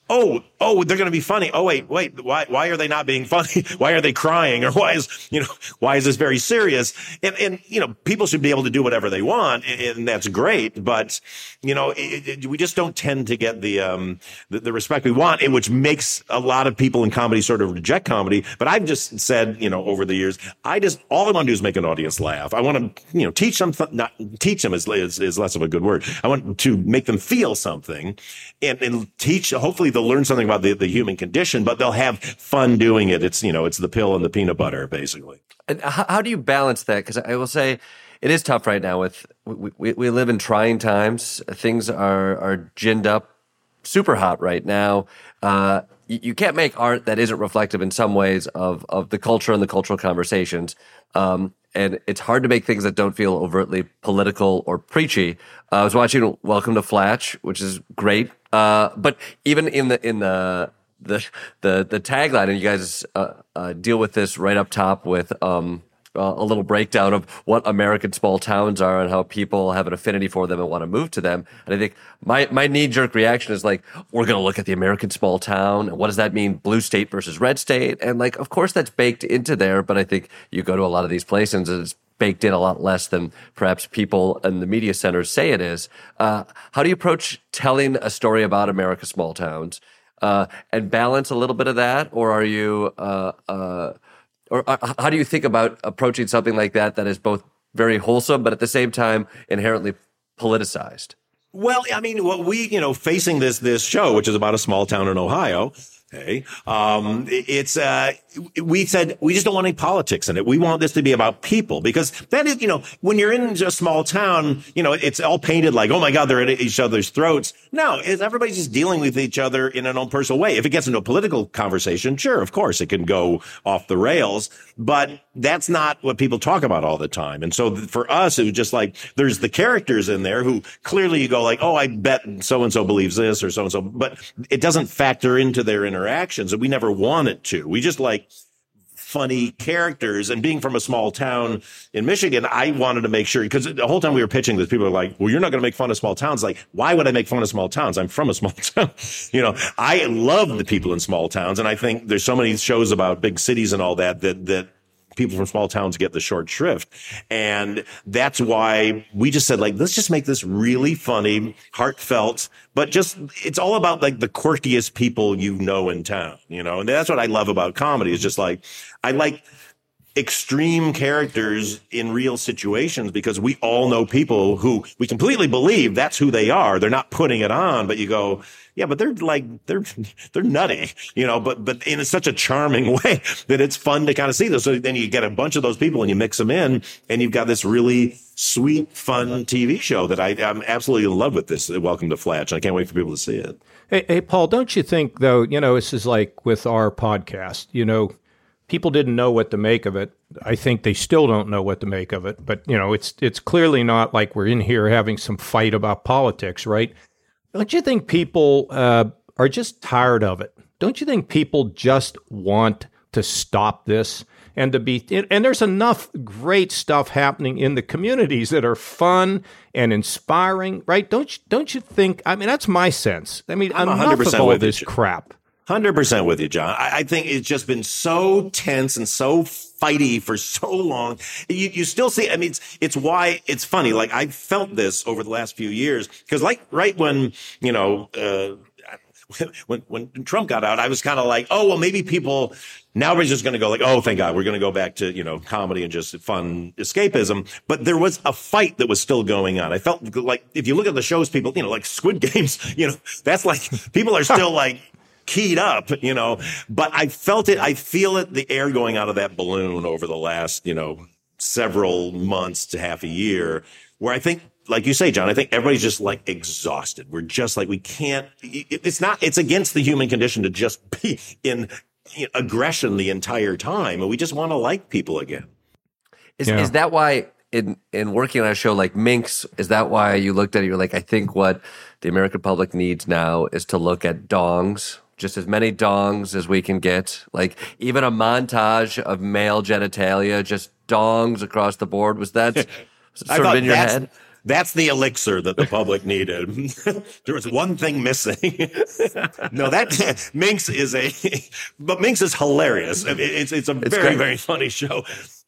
oh, oh, they're going to be funny. Oh, wait, wait, why, why are they not being funny? (laughs) why are they crying? Or why is, you know, why is this very serious? And, and, you know, people should be able to do whatever they want and that's great. But, you know, it, it, we just don't tend to get the, um, the, the, respect we want, which makes a lot of people in comedy sort of reject comedy. But I've just said, you know, over the years, I just, all I want to do is make an audience laugh. I want to, you know, teach them, not teach them is, is, is less of a good word. I want to make them feel something and, and teach, hopefully they'll learn something about the, the human condition, but they'll have fun doing it. It's, you know, it's the pill and the peanut butter, basically. And how, how do you balance that? Because I will say it is tough right now with, we, we, we live in trying times. Things are, are ginned up super hot right now. Uh, you, can't make art that isn't reflective in some ways of, of the culture and the cultural conversations. Um, and it's hard to make things that don't feel overtly political or preachy. Uh, I was watching Welcome to Flatch, which is great. Uh, but even in the in the the the, the tagline, and you guys uh, uh deal with this right up top with um, uh, a little breakdown of what American small towns are and how people have an affinity for them and want to move to them. And I think my, my knee jerk reaction is like, we're going to look at the American small town. And what does that mean? Blue state versus red state. And like, of course that's baked into there. But I think you go to a lot of these places and it's baked in a lot less than perhaps people in the media centers say it is. Uh, how do you approach telling a story about America's small towns? Uh, and balance a little bit of that, or are you uh, uh or uh, how do you think about approaching something like that that is both very wholesome but at the same time inherently politicized? Well, I mean, what we, you know, facing this this show, which is about a small town in Ohio, Okay. Um, it's, uh, we said we just don't want any politics in it. We want this to be about people because that is, you know, when you're in a small town, you know, it's all painted like, oh my God, they're at each other's throats. No, everybody's just dealing with each other in an own personal way. If it gets into a political conversation, sure, of course, it can go off the rails, but that's not what people talk about all the time. And so for us, it was just like, there's the characters in there who clearly you go like, oh, I bet so and so believes this or so and so, but it doesn't factor into their inner interactions and we never wanted to. We just like funny characters and being from a small town in Michigan, I wanted to make sure because the whole time we were pitching this, people were like, well, you're not going to make fun of small towns. Like, why would I make fun of small towns? I'm from a small (laughs) town. you know, I love the people in small towns. And I think there's so many shows about big cities and all that, that, that people from small towns get the short shrift. And that's why we just said, like, let's just make this really funny, heartfelt, but just, it's all about like the quirkiest people you know in town, you know? And that's what I love about comedy is just like, I like, extreme characters in real situations because we all know people who we completely believe that's who they are. They're not putting it on, but you go, yeah, but they're like, they're, (laughs) they're nutty, you know, but, but in such a charming (laughs) way that it's fun to kind of see this. So then you get a bunch of those people and you mix them in and you've got this really sweet, fun TV show that I, I'm absolutely in love with this. Uh, Welcome to Flatch. I can't wait for people to see it. Hey, hey, Paul, don't you think though, you know, this is like with our podcast, you know, people didn't know what to make of it. I think they still don't know what to make of it. But you know, it's it's clearly not like we're in here having some fight about politics, right? Don't you think people uh, are just tired of it? Don't you think people just want to stop this and to be? And there's enough great stuff happening in the communities that are fun and inspiring, right? Don't you, don't you think? I mean, that's my sense. I mean, I'm enough 100% of all with you, this Jim. crap. Hundred percent with you, John. I, I think it's just been so tense and so fighty for so long. You, you still see. I mean, it's it's why it's funny. Like I felt this over the last few years because, like, right when you know. Uh, (laughs) when when Trump got out, I was kind of like, oh well, maybe people now we're just going to go like, oh, thank God, we're going to go back to you know comedy and just fun escapism. But there was a fight that was still going on. I felt like if you look at the shows, people, you know, like Squid (laughs) Games, you know, that's like people are still like keyed up, you know. But I felt it. I feel it. The air going out of that balloon over the last, you know, several months to half a year, where I think like you say, John, I think everybody's just like exhausted. We're just like, we can't, it's not, it's against the human condition to just (laughs) be in you know, aggression the entire time. And we just want to like people again. Is, Yeah. is that why in in working on a show like Minx, is that why you looked at it? You're like, I think what the American public needs now is to look at dongs, just as many dongs as we can get. Like even a montage of male genitalia, just dongs across the board. Was that was (laughs) it I sort of in your head? That's the elixir that the public needed. (laughs) there was one thing missing. (laughs) no, that Minx is a, but Minx is hilarious. It's it's a very great. very funny show.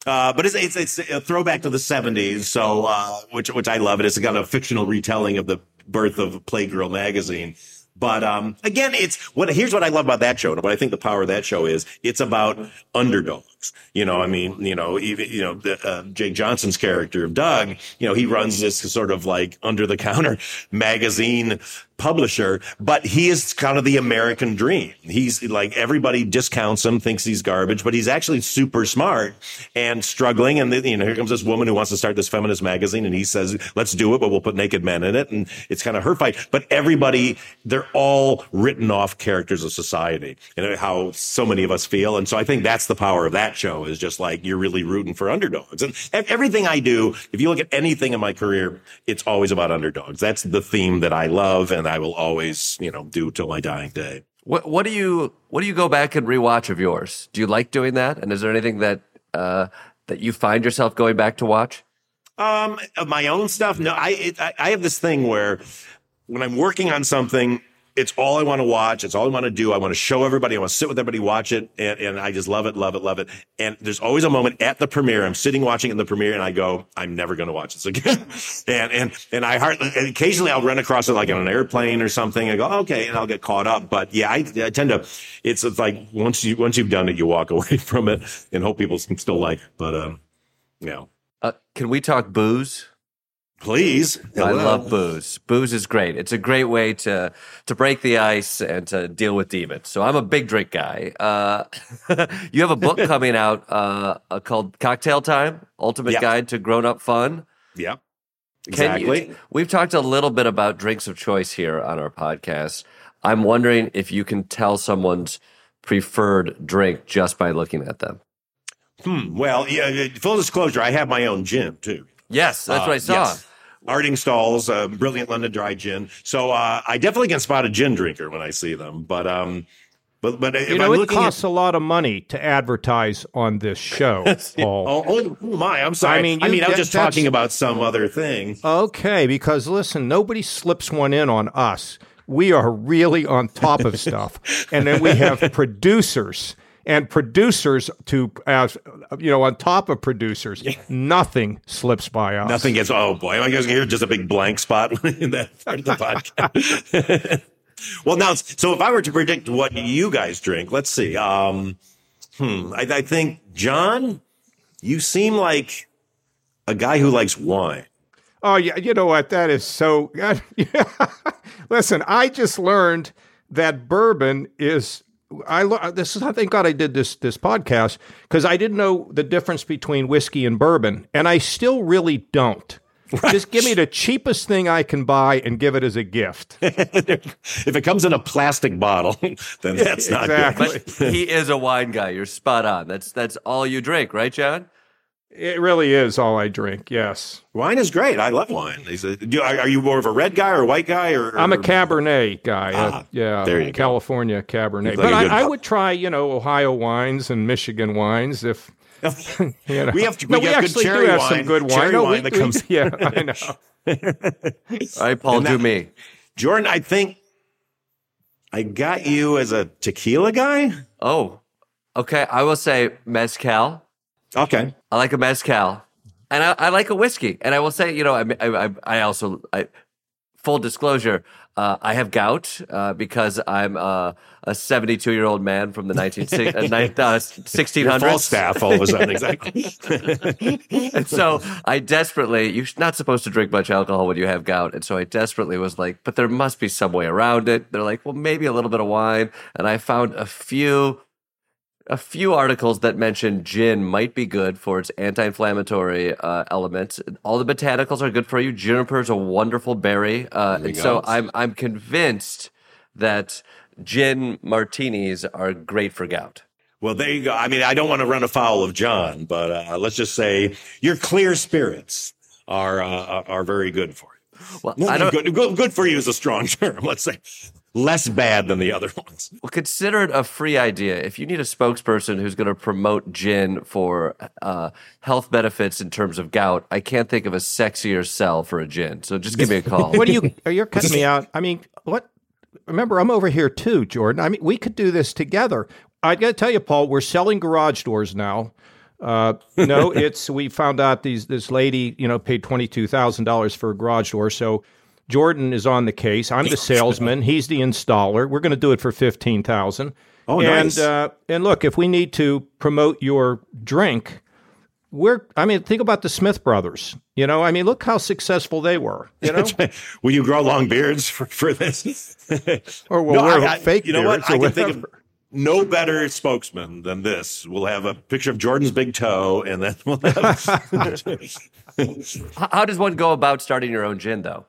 Uh, but it's, it's it's a throwback to the '70s, so uh, which which I love. It. It's got a fictional retelling of the birth of Playgirl magazine. But um, again, it's what here's what I love about that show, and what I think the power of that show is. It's about underdogs. You know, I mean, you know, even you know, the, uh, Jake Johnson's character of Doug. You know, he runs this sort of like under the counter (laughs) magazine publisher, but he is kind of the American dream. He's like everybody discounts him, thinks he's garbage, but he's actually super smart and struggling. And you know, here comes this woman who wants to start this feminist magazine, and he says, "Let's do it, but we'll put naked men in it." And it's kind of her fight. But everybody, they're all written off characters of society and how so many of us feel. And so I think that's the power of that show is just like you're really rooting for underdogs. And everything I do, if you look at anything in my career, it's always about underdogs. That's the theme that I love and I will always, you know, do till my dying day. What what do you what do you go back and rewatch of yours? Do you like doing that? And is there anything that uh, that you find yourself going back to watch? Um, of my own stuff. No, I, it, I I have this thing where when I'm working on something, it's all I want to watch. It's all I want to do. I want to show everybody. I want to sit with everybody, watch it, and, and I just love it, love it, love it. And there's always a moment at the premiere. I'm sitting watching it in the premiere, and I go, I'm never going to watch this again. (laughs) and and and I hardly. And occasionally, I'll run across it like on an airplane or something. I go, okay, and I'll get caught up. But yeah, I, I tend to. It's, it's like once you once you've done it, you walk (laughs) away from it and hope people can still like. But um, yeah. Uh, can we talk booze? Please. I love booze. Booze is great. It's a great way to to break the ice and to deal with demons. So I'm a big drink guy. Uh, (laughs) you have a book (laughs) coming out uh, uh, called Cocktail Time: Ultimate Yeah. Guide to Grown Up Fun. Yeah. Can Exactly. you, we've talked a little bit about drinks of choice here on our podcast. I'm wondering if you can tell someone's preferred drink just by looking at them. Hmm. Well, yeah, full disclosure, I have my own gym too. Yes, that's Uh, what I saw. yes. Artingstall's, uh, brilliant London dry gin. So uh, I definitely can spot a gin drinker when I see them. But um, but but if You know, I'm it costs at, a lot of money to advertise on this show, (laughs) Paul. oh, oh, my, I'm sorry. I mean, I mean, mean, I'm just that's- talking about some other thing. Okay, because listen, nobody slips one in on us. We are really on top of stuff, (laughs) and then we have producers and producers to as you know on top of producers. Nothing slips by us. Nothing gets. Oh boy, am I to hear just a big blank spot (laughs) in that part of the podcast? (laughs) well, now, so if I were to predict what you guys drink, let's see. Um, hmm, I, I think John, you seem like a guy who likes wine. Oh yeah, you know what? That is so. (laughs) Listen, I just learned that bourbon is. I lo- this is. I thank God I did this this podcast because I didn't know the difference between whiskey and bourbon, and I still really don't. Just give me the cheapest thing I can buy and give it as a gift. (laughs) if it comes in a plastic bottle, (laughs) then that's not exactly. good. But he is a wine guy. You're spot on. That's that's all you drink, right, John? It really is all I drink. Yes, Wine is great. I love wine. He said, do- Are are you more of a red guy or a white guy? Or, I'm a Cabernet guy. uh, Ah, yeah, there you go. California Cabernet. Like But I, I would try, you know, Ohio wines and Michigan wines if. (laughs) You know. We have to- no, we we got good actually do have wine- some good wine. cherry No, wine we- that we- comes- (laughs) yeah, I know. All right, Paul, And do that- me. Jordan, I think I got you as a tequila guy. Oh, okay. I will say mezcal. Okay. I like a mezcal, and I, I like a whiskey. And I will say, you know, I I, I- also I, full disclosure, uh, I have gout uh, because I'm uh, a 72 year old man from the 19, uh, nine- uh, (laughs) 1600s. Falstaff all of a sudden, exactly. (laughs) and so I desperately, you're not supposed to drink much alcohol when you have gout. And so I desperately was like, but there must be some way around it. They're like, well, maybe a little bit of wine. And I found a few, a few articles that mention gin might be good for its anti-inflammatory uh, elements. All the botanicals are good for you. Juniper is a wonderful berry. Uh, and so I'm, I'm convinced that gin martinis are great for gout. Well, there you go. I mean, I don't want to run afoul of John, but uh, let's just say your clear spirits are uh, are very good for you. Well, No, I don't, good, good, good for you is a strong (laughs) term. Let's say less bad than the other (laughs) ones. Well, consider it a free idea. If you need a spokesperson who's going to promote gin for uh, health benefits in terms of gout, I can't think of a sexier sell for a gin. So just give me a (laughs) call. What do you? Are you cutting me (laughs) out? I mean, what? Remember, I'm over here too, Jordan. I mean, we could do this together. I got to tell you, Paul, we're selling garage doors now. Uh, no, it's we found out these this lady, you know, paid twenty two thousand dollars for a garage door. So Jordan is on the case. I'm the (laughs) salesman. He's the installer. We're going to do it for fifteen thousand. Oh, and, nice. Uh, and look, if we need to promote your drink, we're. I mean, think about the Smith brothers. You know, I mean, look how successful they were. You know, (laughs) Will you grow long beards for, for this? (laughs) or we'll wear fake You know what? beards or I can think of no better spokesman than this. We'll have a picture of Jordan's big toe, and then we'll have. How does one go about starting your own gin, though?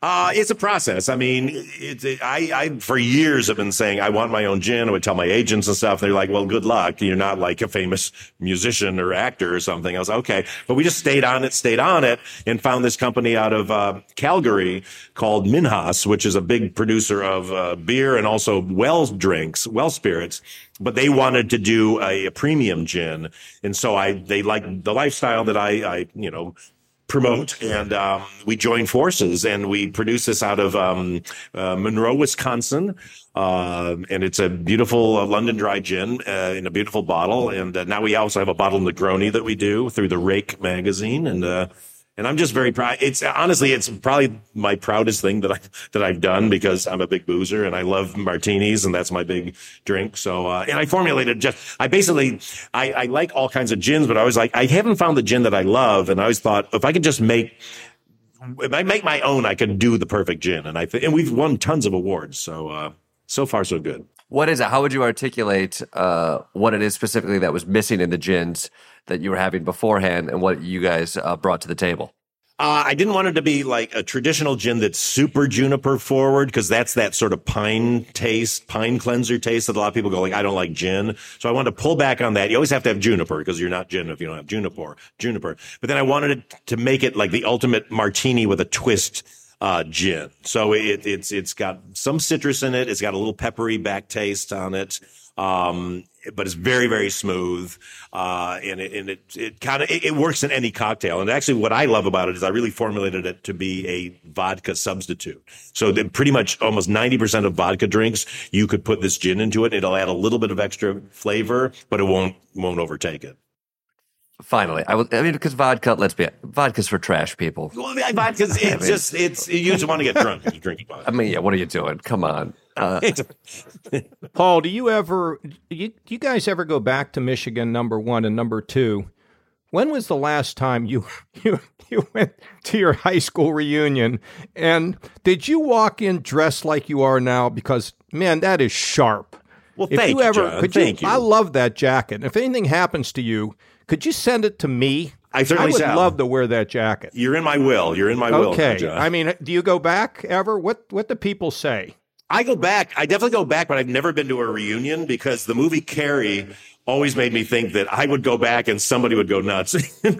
Uh, it's a process. I mean, it's it, I, I for years have been saying I want my own gin. I would tell my agents and stuff. They're like, "Well, good luck. You're not like a famous musician or actor or something." I was like, okay, but we just stayed on it, stayed on it, and found this company out of uh, Calgary called Minhas, which is a big producer of uh, beer and also well drinks, well spirits. But they wanted to do a, a premium gin, and so I they liked the lifestyle that I, I you know promote and um, we joined forces and we produce this out of um, uh, monroe wisconsin. Uh, and it's a beautiful uh, london dry gin uh, in a beautiful bottle. And uh, now we also have a bottle of negroni that we do through the rake magazine. And uh, and I'm just very proud. It's honestly, it's probably my proudest thing that I that I've done because I'm a big boozer and I love martinis and that's my big drink. So, uh, and I formulated just, I basically, I, I like all kinds of gins, but I was like, I haven't found the gin that I love, and I always thought if I could just make. If I make my own, I could do the perfect gin, and I th- and we've won tons of awards. So uh, so far so good. What is it? How would you articulate uh, what it is specifically that was missing in the gins that you were having beforehand and what you guys uh, brought to the table? Uh, I didn't want it to be like a traditional gin that's super juniper forward because that's that sort of pine taste, pine cleanser taste that a lot of people go like, I don't like gin. So I wanted to pull back on that. You always have to have juniper because you're not gin if you don't have juniper, juniper. But then I wanted to make it like the ultimate martini with a twist. Uh, gin. So it, it's, it's got some citrus in it. It's got a little peppery back taste on it. Um, but it's very, very smooth. Uh, and it, and it, it kind of, it, it works in any cocktail. And actually what I love about it is I really formulated it to be a vodka substitute. So that pretty much almost 90% of vodka drinks, you could put this gin into it. It'll add a little bit of extra flavor, but it won't, won't overtake it. Finally, I, will, I mean, because vodka, let's be vodka's for trash people. Well, vodka's, (laughs) it's just, it's, you just want to get drunk you're drinking vodka. I mean, yeah, what are you doing? Come on. Uh, (laughs) Paul, do you ever, you, do you guys ever go back to Michigan, number one and number two? When was the last time you, (laughs) you, you went to your high school reunion? And did you walk in dressed like you are now? Because, man, that is sharp. Well, if thank you you, ever, John. could Thank you. I love that jacket. If anything happens to you, could you send it to me? I I certainly would shall. love to wear that jacket. You're in my will. You're in my will. Okay. I mean, do you go back ever? What What do people say? I go back. I definitely go back, but I've never been to a reunion because the movie Carrie always made me think that I would go back and somebody would go nuts (laughs) and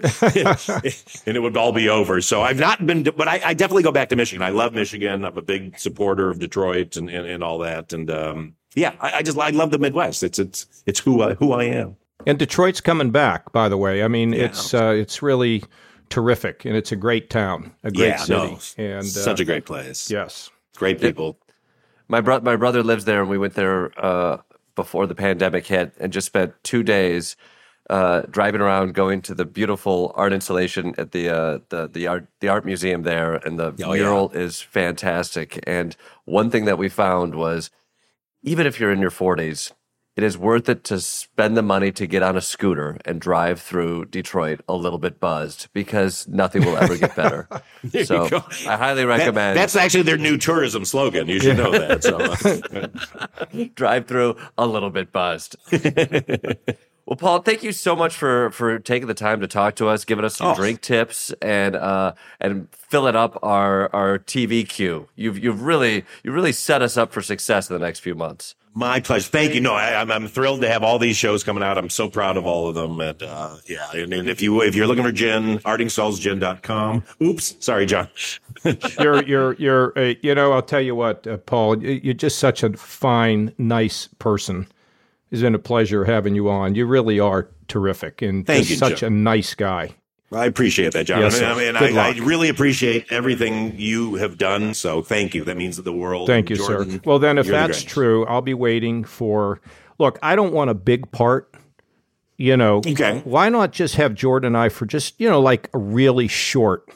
it would all be over. So I've not been, to, but I, I definitely go back to Michigan. I love Michigan. I'm a big supporter of Detroit and, and, and all that. And, um, yeah, I, I just, I love the Midwest. It's, it's, it's who I, who I am. And Detroit's coming back, by the way. I mean, it's uh, it's really terrific, and it's a great town, a great yeah, city, no, and uh, such a great place. yes. Great people. My bro- my brother lives there, and we went there uh, before the pandemic hit, and just spent two days uh, driving around, going to the beautiful art installation at the uh, the the art the art museum there, and the Oh, yeah. mural is fantastic. And one thing that we found was, even if you're in your 40s, it is worth it to spend the money to get on a scooter and drive through Detroit a little bit buzzed because nothing will ever get better. (laughs) so. I highly That- recommend that's actually their new tourism slogan. You should know that. So, (laughs) drive through a little bit buzzed. (laughs) well, Paul, thank you so much for for taking the time to talk to us, giving us some Oh. drink tips, and uh, and filling up our our TV queue. You've you've really you really set us up for success in the next few months. My pleasure. Thank you. No, I, I'm, I'm thrilled to have all these shows coming out. I'm so proud of all of them. And, uh, yeah. And, and if you, if you're looking for gin, artingstallsgin.com. Oops. Sorry, John. (laughs) you're you're you're uh, you know I'll tell you what, uh, Paul, you're just such a fine, nice person. It's been a pleasure having you on. You really are terrific and Thank you, such Joe. a nice guy. I appreciate that, John. Yes, I mean, I, I really appreciate everything you have done. So thank you. That means the world. Thank you, Jordan, sir. Well, then, if you're the that's true, I'll be waiting for. Look, I don't want a big part. You know, Okay. why not just have Jordan and I for just you know like a really short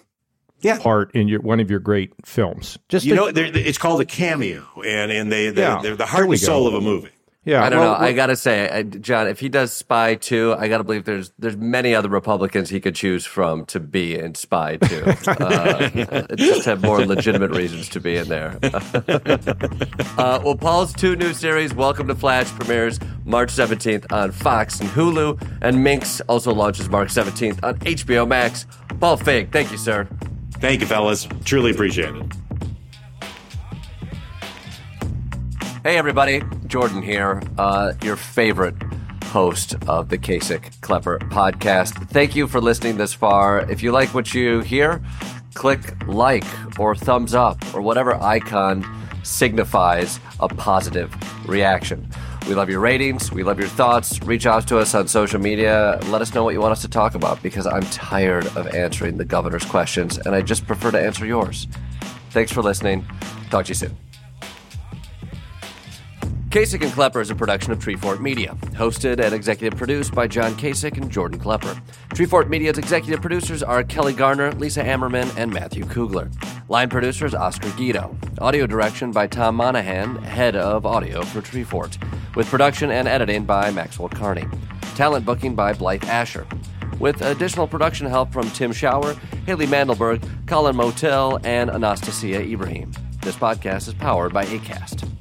Yeah. part in your one of your great films? Just You to- know, they're, it's called a cameo, and and they they're, Yeah, they're the heart and go. soul of a movie. Yeah. I don't well, know. I gotta say, I, John, if he does Spy Two, I gotta believe there's there's many other Republicans he could choose from to be in Spy Two. (laughs) Uh, just have more legitimate reasons to be in there. (laughs) uh, well, Paul's two new series, Welcome to Flatch, premieres March 17th on Fox and Hulu, and Minx also launches March 17th on HBO Max. Paul Feig, thank you, sir. Thank you, fellas. Truly appreciate it. Hey, everybody. Jordan here, uh, your favorite host of the Kasich Klepper podcast. Thank you for listening this far. If you like what you hear, click like or thumbs up or whatever icon signifies a positive reaction. We love your ratings. We love your thoughts. Reach out to us on social media. Let us know what you want us to talk about because I'm tired of answering the governor's questions and I just prefer to answer yours. Thanks for listening. Talk to you soon. Kasich and Klepper is a production of Treefort Media, hosted and executive produced by John Kasich and Jordan Klepper. Treefort Media's executive producers are Kelly Garner, Lisa Ammerman, and Matthew Kugler. Line producers Oscar Guido. Audio direction by Tom Monahan, head of audio for Treefort, with production and editing by Maxwell Carney. Talent booking by Blythe Asher. With additional production help from Tim Schauer, Haley Mandelberg, Colin Motel, and Anastasia Ibrahim. This podcast is powered by ACAST.